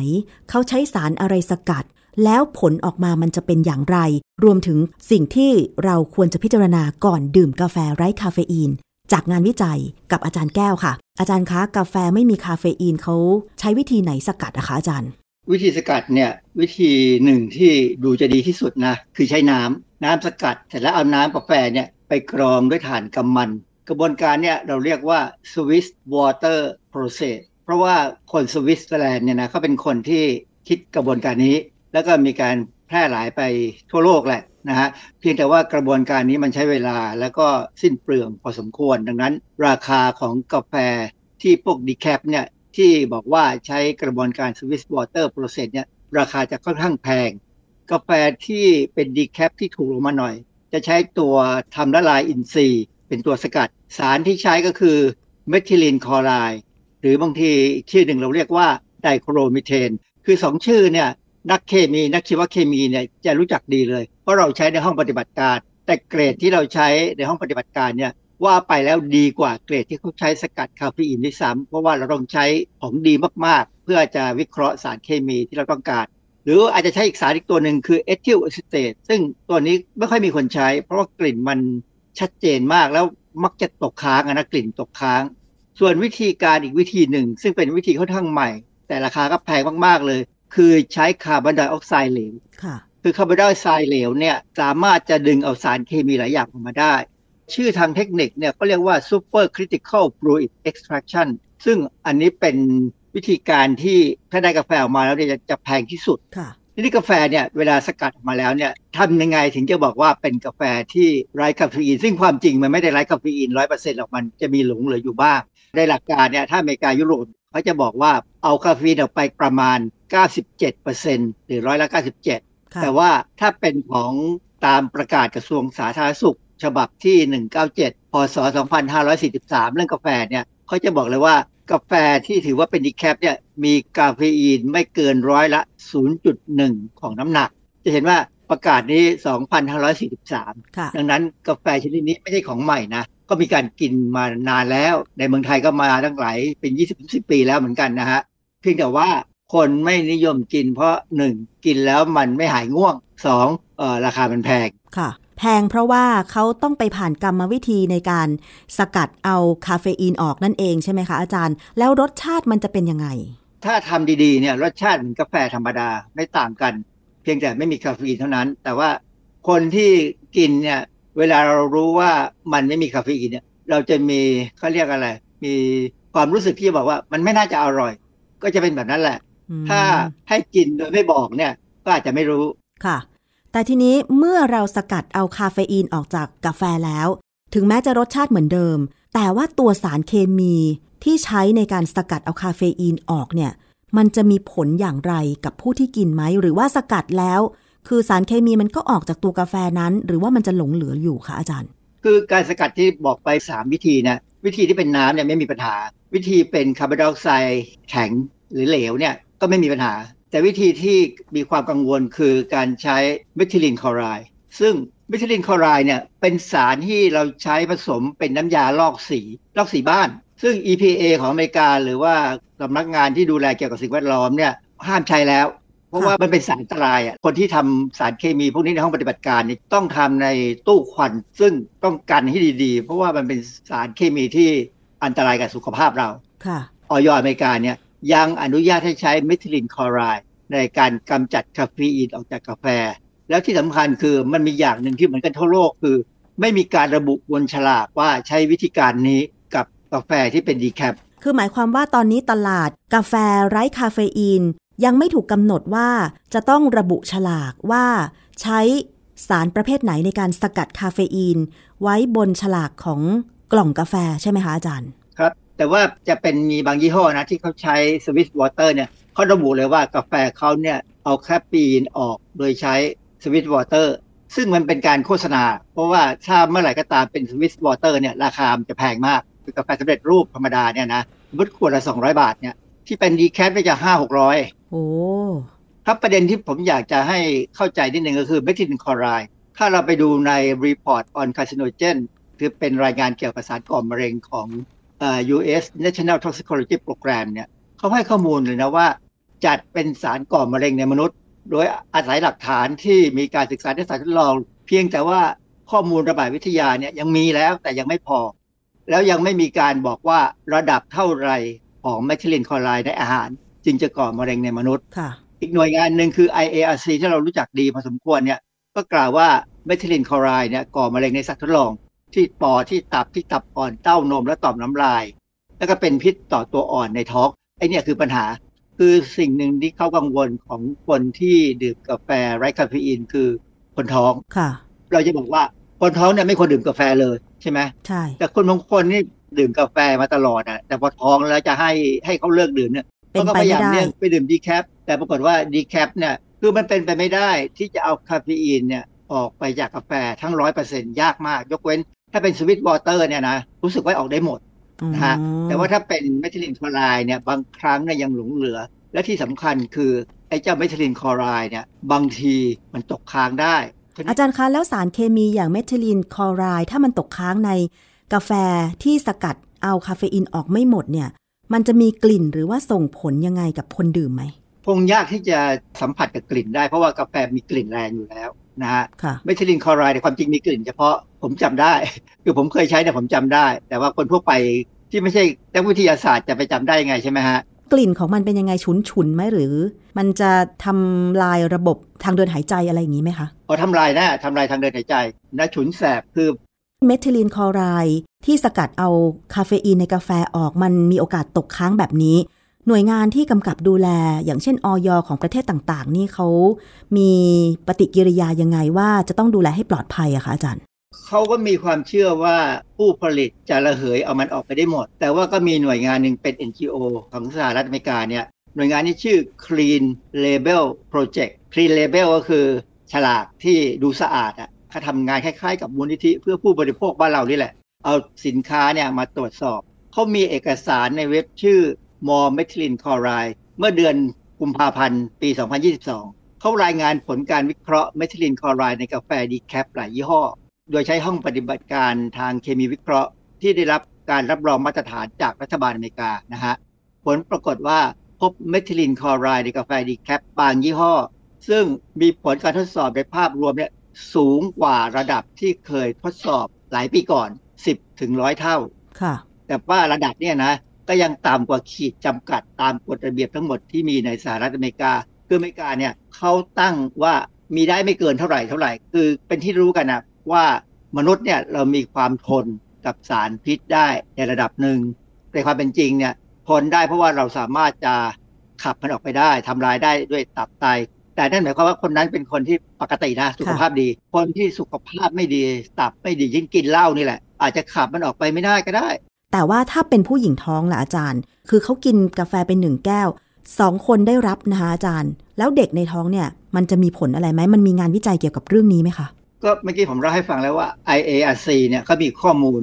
เขาใช้สารอะไรสกัด แล้วผลออกมามันจะเป็นอย่างไร รวมถึงสิ่งที่เราควรจะพิจารณาก่อนดื่มกาแฟไร้คาเฟอีน จากงานวิจัยกับอาจารย์แก้วค่ะ อาจารย์คะ กาแฟไม่มีคาเฟอีนเขาใช้วิธีไหนสกัดอะคะอาจารย์ วิธีสกัดเนี่ยวิธีหนึ่งที่ดูจะดีที่สุดนะคือใช้น้ำน้ำสกัดเสร็จแล้วเอาน้ำกาแฟเนี่ยไปกรองด้วยถ่านกำมัน กระบวนการเนี่ยเราเรียกว่า Swiss Water Process เพราะว่าคนสวิตเซอร์แลนด์เนี่ยนะเขาเป็นคนที่คิดกระบวนการนี้ แล้วก็มีการแพร่หลายไปทั่วโลกแหละนะฮะเพียงแต่ว่ากระบวนการนี้มันใช้เวลาแล้วก็สิ้นเปลืองพอสมควร ดังนั้น ราคาของกาแฟที่พวก decaf เนี่ย ที่บอกว่าใช้กระบวนการ Swiss Water Process เนี่ยราคาจะค่อนข้างแพง กาแฟที่เป็น decaf ที่ถูกลงมาหน่อย จะใช้ตัวทำละลายอินทรีย์ เป็นตัวสกัด สารที่ใช้ก็คือเมทิลินคลอไรด์หรือบางทีชื่อหนึ่งเราเรียกว่าไดคลอโรมีเทน คือสองชื่อเนี่ยนักเคมีนักชีวเคมีเนี่ยจะรู้จักดีเลย เพราะเราใช้ในห้องปฏิบัติการ แต่เกรดที่เราใช้ในห้องปฏิบัติการเนี่ย ว่าไปแล้วดีกว่าเกรดที่เขาใช้สกัดคาเฟอีนด้วยซ้ำเพราะว่าเราต้องใช้ของดีมากๆ เพื่อจะวิเคราะห์สารเคมีที่เราต้องการ หรืออาจจะใช้อีกสารอีกตัวหนึ่งคือเอทิลอะซิเตตซึ่งตัวนี้ไม่ค่อยมีคนใช้ เพราะว่ากลิ่นมันชัดเจนมากแล้วมักจะตกค้างนะกลิ่นตกค้าง ส่วนวิธีการอีกวิธีหนึ่ง ซึ่งเป็นวิธีค่อนข้างใหม่ แต่ราคาก็แพงมากๆเลย คือใช้คาร์บอนไดออกไซด์เหลวคือคาร์บอนไดออกไซด์เหลวเนี่ยสามารถจะดึงเอาสารเคมีหลายอย่างออกมาได้ ชื่อทางเทคนิคเนี่ยก็เรียกว่า super critical fluid extraction ซึ่งอันนี้เป็นวิธีการที่ถ้าได้กาแฟออกมาแล้วเนี่ยจะแพงที่สุดทีนี้กาแฟเนี่ยเวลาสกัดออกมาแล้วเนี่ยทำยังไงถึงจะบอกว่าเป็นกาแฟที่ไร้คาเฟอีน ซึ่งความจริงมันไม่ได้ไร้คาเฟอีนร้อยเปอร์เซ็นต์หรอกมันจะมีหลงเหลืออยู่บ้างในหลักการเนี่ยถ้าอเมริกายุโรปเขาจะบอกว่าเอาคาเฟอีนออกไปประมาณ 97%หรือร้อยละ 97 แต่ว่าถ้าเป็นของตามประกาศกระทรวงสาธารณสุข ฉบับที่ 197 พศ 2543 เรื่องกาแฟเนี่ยเขาจะบอกเลยว่ากาแฟที่ถือว่าเป็นดีแคปเนี่ยมีกาเฟอีนไม่เกินร้อยละ 0.1 ของน้ำหนัก จะเห็นว่าประกาศนี้ 2543 ดังนั้นกาแฟชนิดนี้ไม่ใช่ของใหม่นะ ก็มีการกินมานานแล้ว ในเมืองไทยก็มาตั้งหลายเป็น 20-10 ปีแล้วเหมือนกันนะฮะ เพียงแต่ว่าคนไม่นิยมกินเพราะ 1 กินแล้วมันไม่หายง่วง 2 เอ่อราคามันแพงค่ะ แพงเพราะว่าเขาต้องไปผ่านกรรมวิธีในการสกัดเอาคาเฟอีนออกนั่นเองใช่ไหมคะอาจารย์ แล้วรสชาติมันจะเป็นยังไง ถ้าทำดีๆเนี่ยรสชาติเหมือนกาแฟธรรมดาไม่ต่างกัน เพียงแต่ไม่มีคาเฟอีนเท่านั้น แต่ว่าคนที่กินเนี่ยเวลาเรารู้ว่ามันไม่มีคาเฟอีนเนี่ยเราจะมีเขาเรียกอะไร มีความรู้สึกที่บอกว่ามันไม่น่าจะอร่อย ก็จะเป็นแบบนั้นแหละอืมถ้าให้กินโดยไม่บอกเนี่ย ก็อาจจะไม่รู้ค่ะ แต่ทีนี้เมื่อเราสกัดเอาคาเฟอีนออกจากกาแฟแล้ว ถึงแม้จะรสชาติเหมือนเดิม แต่ว่าตัวสารเคมีที่ใช้ในการสกัดเอาคาเฟอีนออกเนี่ย มันจะมีผลอย่างไรกับผู้ที่กินไหม หรือว่าสกัดแล้ว คือสารเคมีมันก็ออกจากตัวกาแฟนั้น หรือว่ามันจะหลงเหลืออยู่คะอาจารย์ คือการสกัดที่บอกไป 3 วิธีนะวิธีที่เป็นน้ำเนี่ยไม่มีปัญหา วิธีเป็นคาร์บอนไดออกไซด์แข็งหรือเหลวเนี่ยก็ไม่มีปัญหา แต่วิธีที่มีความกังวลคือการใช้เมทิลินคลอไรด์ซึ่งเมทิลินคลอไรด์เนี่ยเป็นสารที่เราใช้ผสมเป็นน้ำยาลอกสีลอกสีบ้าน ซึ่ง EPA ของอเมริกาหรือว่าสำนักงานที่ดูแลเกี่ยวกับสิ่งแวดล้อมเนี่ยห้ามใช้แล้ว เพราะว่ามันเป็นสารอันตรายอะคนที่ทำสารเคมีพวกนี้ในห้องปฏิบัติการเนี่ยต้องทำในตู้ควัน ซึ่งต้องกันให้ดีๆ เพราะว่ามันเป็นสารเคมีที่อันตรายกับสุขภาพเราค่ะออยอเมริกาเนี่ย ยังอนุญาตให้ใช้เมทิลินคลอไรด์ในการกำจัดคาเฟอีนออกจากกาแฟ แล้วที่สำคัญคือมันมีอย่างหนึ่งที่เหมือนกันทั่วโลกคือ ไม่มีการระบุบนฉลากว่าใช้วิธีการนี้กับกาแฟที่เป็น decafคือหมายความว่าตอนนี้ตลาดกาแฟไร้คาเฟอีน ยังไม่ถูกกำหนดว่าจะต้องระบุฉลากว่าใช้สารประเภทไหนในการสกัดคาเฟอีน ไว้บนฉลากของกล่องกาแฟใช่ไหมคะอาจารย์ แต่ว่าจะเป็นมีบางยี่ห้อนะที่เขาใช้ Swiss Water เนี่ยเขาระบุเลยว่ากาแฟเขาเนี่ยเอาคาเฟอีนออกโดยใช้ Swiss Water ซึ่งมันเป็นการโฆษณา เพราะว่าถ้าเมื่อไหร่ก็ตามเป็นสวิสวอเตอร์เนี่ยราคามันจะแพงมากคือกาแฟสำเร็จรูปธรรมดาเนี่ยนะสมมติขวดละ 200 บาทเนี่ยที่เป็นดีแคปก็จะ5 600โอ้ครับประเด็นที่ผมอยากจะให้เข้าใจนิดนึงก็คือเมทิลินคลอไรด์ถ้าเราไปดูใน Report on Carcinogen คือเป็นรายงานเกี่ยวกับสารก่อมะเร็งของเอ่อ US National Toxicology Program เนี่ยเขาให้ข้อมูลเลยนะว่า จัดเป็นสารก่อมะเร็งในมนุษย์ โดยอาศัยหลักฐานที่มีการศึกษาในสารทดลอง เพียงแต่ว่าข้อมูลระบาดวิทยาเนี่ยยังมีแล้วแต่ยังไม่พอ แล้วยังไม่มีการบอกว่าระดับเท่าไหรของเมทิลินคลอไรด์ในอาหาร จึงจะก่อมะเร็งในมนุษย์ค่ะอีกหน่วยงานหนึ่งคือ IARC ที่เรารู้จักดีพอสมควรเนี่ยก็กล่าวว่าเมทิลินคลอไรด์เนี่ยก่อมะเร็งในสัตว์ทดลอง ที่ปอดที่ตับที่ตับอ่อนเต้านมและต่อมน้ำลาย แล้วก็เป็นพิษต่อตัวอ่อนในท้องไอ้เนี่ยคือปัญหาคือสิ่งหนึ่งที่เขากังวลของคนที่ดื่มกาแฟไร้คาเฟอีนคือคนท้องค่ะ เราจะบอกว่าคนท้องเนี่ยไม่ควรดื่มกาแฟเลยใช่ไหมใช่แต่คนบางคนนี่ดื่มกาแฟมาตลอดอะ แต่พอท้องแล้วจะให้ให้เขาเลิกดื่มเนี่ยเป็นเขาก็ไปพยาไม่ยามได้เลี่ยงไปดื่ม decaf แต่ปรากฏว่า decaf เนี่ยคือมันเป็นไปไม่ได้ที่จะเอาคาเฟอีนเนี่ยออกไปจากกาแฟทั้งร้อยเปอร์เซ็นต์ยากมาก ยกเว้น ถ้าเป็น Swiss Water เนี่ยนะรู้สึกว่าออกได้หมดนะฮะอืมแต่ว่าถ้าเป็นเมทิลินคลอไรด์เนี่ยบางครั้งเนี่ยยังหลงเหลือ และที่สำคัญคือไอ้เจ้าเมทิลินคลอไรด์เนี่ยบางทีมันตกค้างได้ อาจารย์คะแล้วสารเคมีอย่างเมทิลินคลอไรด์ถ้ามันตกค้างในกาแฟที่สกัดเอาคาเฟอีนออกไม่หมดเนี่ยมันจะมีกลิ่นหรือว่าส่งผลยังไงกับคนดื่มไหมคงยากที่จะสัมผัสกับกลิ่นได้เพราะว่ากาแฟมีกลิ่นแรงอยู่แล้ว นะฮะค่ะเมทิลินคลอไรด์เนี่ยความจริงมีกลิ่นเฉพาะผมจำได้ คือผมเคยใช้เนี่ยผมจำได้ แต่ว่าคนทั่วไปที่ไม่ใช่นักวิทยาศาสตร์จะไปจำได้ยังไงใช่ไหมฮะกลิ่นของมันเป็นยังไงฉุนฉุนๆไหมหรือ มันจะทำลายระบบทางเดินหายใจอะไรอย่างนี้ไหมคะพอทำลายนะทำลายทางเดินหายใจนะฉุนแสบคือเมทิลินคลอไรด์ที่สกัดเอาคาเฟอีนในกาแฟออกมันมีโอกาสตกค้างแบบนี้ หน่วยงานที่กำกับดูแล อย่างเช่นออยของประเทศต่างๆ นี่เขามีปฏิกิริยายังไงว่าจะต้องดูแลให้ปลอดภัยอะคะอาจารย์เขาก็มีความเชื่อว่าผู้ผลิตจะระเหยเอามันออกไปได้หมด แต่ว่าก็มีหน่วยงานหนึ่งเป็น NGO ของสหรัฐอเมริกาเนี่ยหน่วยงานนี้ชื่อ Clean Label Project Clean Label ก็คือฉลากที่ดูสะอาดอะเขาทำงานคล้ายๆ กับมูลนิธิเพื่อผู้บริโภคบ้านเรานี่แหละ เอาสินค้าเนี่ยมาตรวจสอบ เขามีเอกสารในเว็บชื่อ More Methylene Chloride เมื่อเดือนกุมภาพันธ์ ปี 2022 เขารายงานผลการวิเคราะห์เมทิลินคลอไรด์ในกาแฟ decaf หลายยี่ห้อ โดยใช้ห้องปฏิบัติการทางเคมีวิเคราะห์ ที่ได้รับการรับรองมาตรฐานจากรัฐบาลอเมริกานะฮะ ผลปรากฏว่าพบเมทิลินคลอไรด์ในกาแฟ decaf บางยี่ห้อ ซึ่งมีผลการทดสอบในภาพรวมเนี่ยสูงกว่าระดับที่เคยทดสอบหลายปีก่อน 10ถึงร้อยเท่า ค่ะ แต่ว่าระดับเนี่ยนะ ก็ยังต่ำกว่าขีดจำกัดตามกฎระเบียบทั้งหมดที่มีในสหรัฐอเมริกา คืออเมริกาเนี่ยเขาตั้งว่ามีได้ไม่เกินเท่าไหร่เท่าไหร่ คือเป็นที่รู้กันนะว่ามนุษย์เนี่ยเรามีความทนกับสารพิษได้ในระดับหนึ่งในความเป็นจริงเนี่ยทนได้เพราะว่าเราสามารถจะขับมันออกไปได้ทำลายได้ด้วยตับไต แต่นั่นหมายความว่าคนนั้นเป็นคนที่ปกตินะสุขภาพดี คนที่สุขภาพไม่ดีตับไม่ดียิ่งกินเหล้านี่แหละ อาจจะขับมันออกไปไม่ได้ก็ได้ แต่ว่าถ้าเป็นผู้หญิงท้องล่ะอาจารย์ คือเขากินกาแฟเป็นหนึ่งแก้วสองคนได้รับนะคะอาจารย์ แล้วเด็กในท้องเนี่ย มันจะมีผลอะไรไหมมันมีงานวิจัยเกี่ยวกับเรื่องนี้ไหมคะก็เมื่อกี้ผมเล่าให้ฟังแล้วว่า IARC เนี่ยเขามีข้อมูล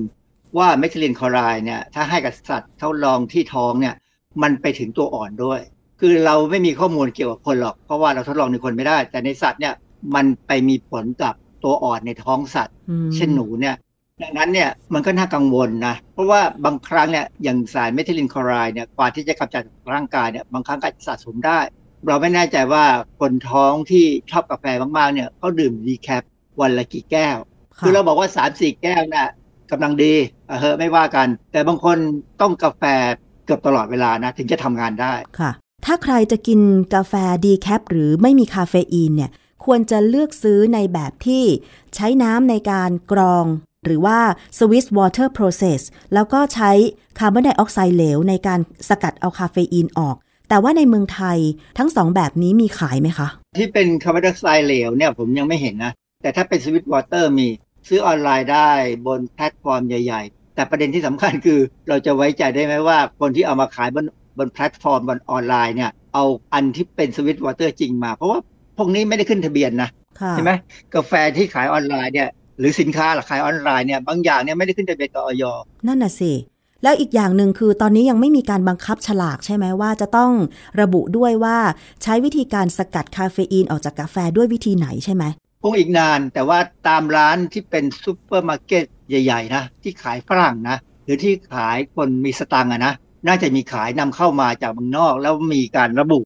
ว่าเมทิลินคลอไรด์เนี่ยถ้าให้กับสัตว์ทดลองที่ท้องเนี่ยมันไปถึงตัวอ่อนด้วย คือเราไม่มีข้อมูลเกี่ยวกับคนหรอก เพราะว่าเราทดลองในคนไม่ได้ แต่ในสัตว์เนี่ยมันไปมีผลกับตัวอ่อนในท้องสัตว์อืมเช่นหนูเนี่ย ดังนั้นเนี่ยมันก็น่ากังวลนะเพราะว่าบางครั้งเนี่ยอย่างสารเมทิลินคลอไรด์เนี่ยกว่าที่จะกำจัดจากร่างกายเนี่ยบางครั้งก็สะสมได้ เราไม่แน่ใจว่าคนท้องที่ชอบกาแฟมากๆเนี่ยเขาดื่มดีแคปวันละกี่แก้วค่ะคือเราบอกว่า3ามสี่แก้วน่ะกำลังดีอะเฮ้ไม่ว่ากัน แต่บางคนต้องกาแฟเกือบตลอดเวลานะถึงจะทำงานได้ค่ะ ถ้าใครจะกินกาแฟ decaf หรือไม่มีคาเฟอีนเนี่ยควรจะเลือกซื้อในแบบที่ใช้น้ำในการกรอง หรือว่า Swiss Water Process แล้วก็ใช้คาร์บอนไดออกไซด์เหลวในการสกัดเอาคาเฟอีนออก แต่ว่าในเมืองไทยทั้งสองแบบนี้มีขายไหมคะ ที่เป็นคาร์บอนไดออกไซด์เหลวเนี่ยผมยังไม่เห็นนะ แต่ถ้าเป็น Swiss Water มีซื้อออนไลน์ได้บนแพลตฟอร์มใหญ่ ๆ แต่ประเด็นที่สำคัญคือเราจะไว้ใจได้ไหมว่า คนที่เอามาขายบนบนแพลตฟอร์มบนออนไลน์เนี่ยเอาอันที่เป็น Swiss Water จริงมา เพราะว่าพวกนี้ไม่ได้ขึ้นทะเบียนนะค่ะใช่ไหมกาแฟที่ขายออนไลน์เนี่ย หรือสินค้าหลักขายออนไลน์เนี่ยบางอย่างเนี่ยไม่ได้ขึ้นทะเบียนกับ อยนั่นน่ะสิแล้วอีกอย่างหนึ่งคือตอนนี้ยังไม่มีการบังคับฉลากใช่ไหมว่าจะต้องระบุด้วยว่าใช้วิธีการสกัดคาเฟอีนออกจากกาแฟด้วยวิธีไหนใช่ไหมคงอีกนานแต่ว่าตามร้านที่เป็นซูเปอร์มาร์เก็ตใหญ่ๆนะที่ขายฝรั่งนะหรือที่ขายคนมีสตังค์อะนะน่าจะมีขายนำเข้ามาจากเมืองนอกแล้วมีการระบุ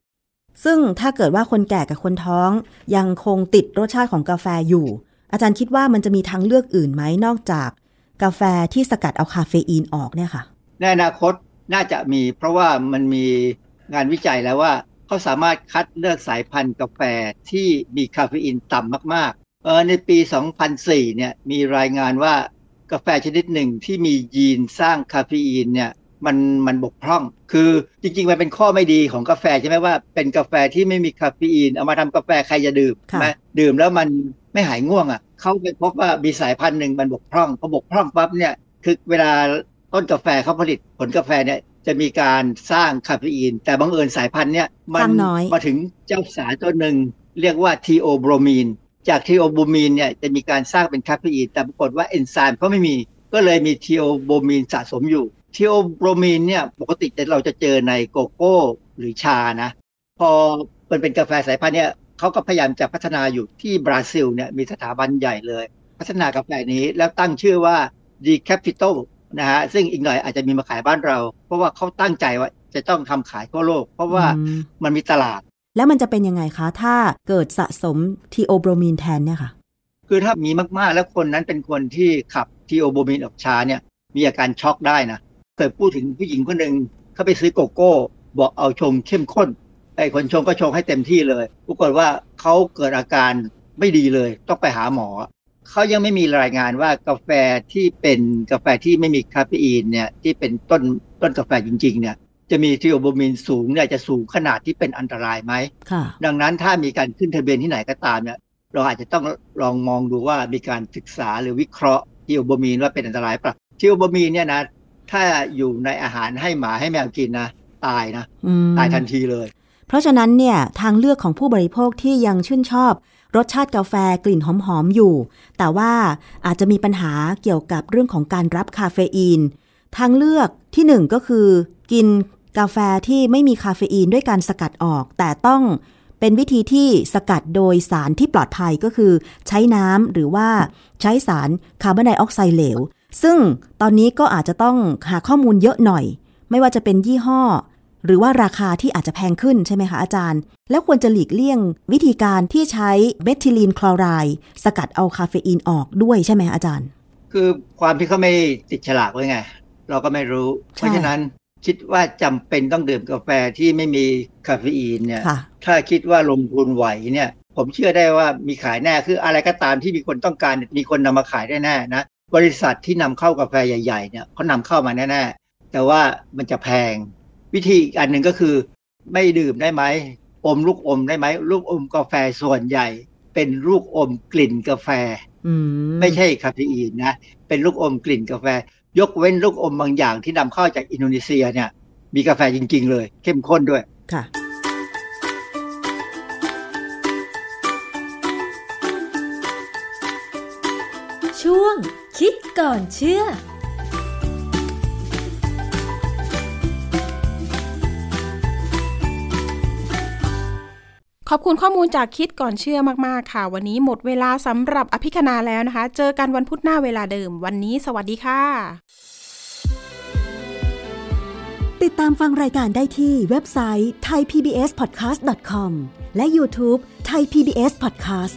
ซึ่งถ้าเกิดว่าคนแก่กับคนท้อง ยังคงติดรสชาติของกาแฟอยู่ อาจารย์คิดว่ามันจะมีทางเลือกอื่นไหมนอกจากกาแฟที่สกัดเอาคาเฟอีนออกเนี่ยค่ะ ในอนาคตน่าจะมี เพราะว่ามันมีงานวิจัยแล้วว่าเขาสามารถคัดเลือกสายพันธุ์กาแฟที่มีคาเฟอีนต่ำมากๆ เออในปี 2004 เนี่ยมีรายงานว่ากาแฟชนิดหนึ่งที่มียีนสร้างคาเฟอีนเนี่ย มันมันบกพร่อง คือจริง ๆ มันเป็นข้อไม่ดีของกาแฟใช่ไหมว่าเป็นกาแฟที่ไม่มีคาเฟอีน เอามาทำกาแฟใครจะดื่มค่ะใช่ไหมดื่มแล้วมันไม่หายง่วงอะเขาไปพบว่ามีสายพันธุ์หนึ่งมันบกพร่องพอบกพร่องปั๊บเนี่ยคือเวลาต้นกาแฟเขาผลิตผลกาแฟเนี่ยจะมีการสร้างคาเฟอีน แต่บังเอิญสายพันธุ์เนี่ยมันสร้างน้อยมาถึงเจ้าสารตัวหนึ่งเรียกว่าทีโอโบรมีนจากทีโอโบรมีนเนี่ยจะมีการสร้างเป็นคาเฟอีน แต่ปรากฏว่าเอนไซม์เขาไม่มีก็เลยมีทีโอโบรมีนสะสมอยู่ ทีโอโบรมีนเนี่ยปกติเราจะเจอในโกโก้หรือชานะ พอมันเป็นกาแฟสายพันธุ์เนี่ยเขาก็พยายามจะพัฒนาอยู่ที่บราซิลเนี่ยมีสถาบันใหญ่เลย พัฒนากาแฟนี้แล้วตั้งชื่อว่า Decaffito นะฮะซึ่งอีกหน่อยอาจจะมีมาขายบ้านเรา เพราะว่าเขาตั้งใจว่าจะต้องทำขายทั่วโลก เพราะว่าอืมมันมีตลาด แล้วมันจะเป็นยังไงคะ ถ้าเกิดสะสมทีโอโบรมีนแทนเนี่ยค่ะ คือถ้ามีมากๆ แล้วคนนั้นเป็นคนที่ขับทีโอโบมินออกช้าเนี่ยมีอาการช็อกได้นะ เคยพูดถึงผู้หญิงคนหนึ่งเขาไปซื้อโกโก้ บอกเอาชงเข้มข้นไอ้คนชงก็ชงให้เต็มที่เลยปรากฏว่าเขาเกิดอาการไม่ดีเลย ต้องไปหาหมอเขายังไม่มีรายงานว่ากาแฟที่เป็นกาแฟที่ไม่มีคาเฟอีนเนี่ยที่เป็นต้นต้นกาแฟจริงๆเนี่ยจะมีทีโอโบมินสูงเนี่ยจะสูงขนาดที่เป็นอันตรายไหมค่ะดังนั้นถ้ามีการขึ้นทะเบียนที่ไหนก็ตามเนี่ยเราอาจจะต้องลองมองดูว่ามีการศึกษาหรือวิเคราะห์ทีโอโบมีนว่าเป็นอันตรายเปล่าทีโอโบมีนเนี่ยนะ ถ้าอยู่ในอาหารให้หมาให้แมวกินนะตายนะอืมตายทันทีเลย เพราะฉะนั้นเนี่ยทางเลือกของผู้บริโภคที่ยังชื่นชอบ รสชาติกาแฟกลิ่นหอมๆอยู่ แต่ว่าอาจจะมีปัญหาเกี่ยวกับเรื่องของการรับคาเฟอีน ทางเลือกที่หนึ่งก็คือกินกาแฟที่ไม่มีคาเฟอีนด้วยการสกัดออก แต่ต้องเป็นวิธีที่สกัดโดยสารที่ปลอดภัยก็คือ ใช้น้ำหรือว่าใช้สารคาร์บอนไดออกไซด์เหลว ซึ่งตอนนี้ก็อาจจะต้องหาข้อมูลเยอะหน่อย ไม่ว่าจะเป็นยี่ห้อ หรือว่าราคาที่อาจจะแพงขึ้นใช่ไหมคะอาจารย์ แล้วควรจะหลีกเลี่ยงวิธีการที่ใช้เมทิลีนคลอไรด์สกัดเอาคาเฟอีนออกด้วยใช่ไหมอาจารย์ คือความที่เขาไม่ติดฉลากไว้ไง เราก็ไม่รู้ใช่เพราะฉะนั้นคิดว่าจำเป็นต้องดื่มกาแฟที่ไม่มีคาเฟอีนเนี่ยค่ะถ้าคิดว่าลงทุนไหวเนี่ย ผมเชื่อได้ว่ามีขายแน่คืออะไรก็ตามที่มีคนต้องการมีคนนำมาขายได้แน่นะ บริษัทที่นำเข้ากาแฟใหญ่ๆเนี่ยเขานำเข้ามาแน่ๆ แต่ว่ามันจะแพง วิธีอีกอันหนึ่งก็คือ ไม่ดื่มได้ไหมอมลูกอมได้ไหมลูกอมกาแฟส่วนใหญ่ เป็นลูกอมกลิ่นกาแฟอืมไม่ใช่คาเฟอีนนะเป็นลูกอมกลิ่นกาแฟ ยกเว้นลูกอมบางอย่างที่นำเข้าจากอินโดนีเซียเนี่ย มีกาแฟจริง ๆ เลย เข้มข้นด้วยค่ะ คิดก่อนเชื่อขอบคุณข้อมูลจากคิดก่อนเชื่อมาก ๆ ค่ะ วันนี้หมดเวลาสำหรับอภิคณาแล้วนะคะ เจอกันวันพุธหน้าเวลาเดิม วันนี้สวัสดีค่ะ ติดตามฟังรายการได้ที่เว็บไซต์ thaipbspodcast.com และ YouTube Thai PBS Podcast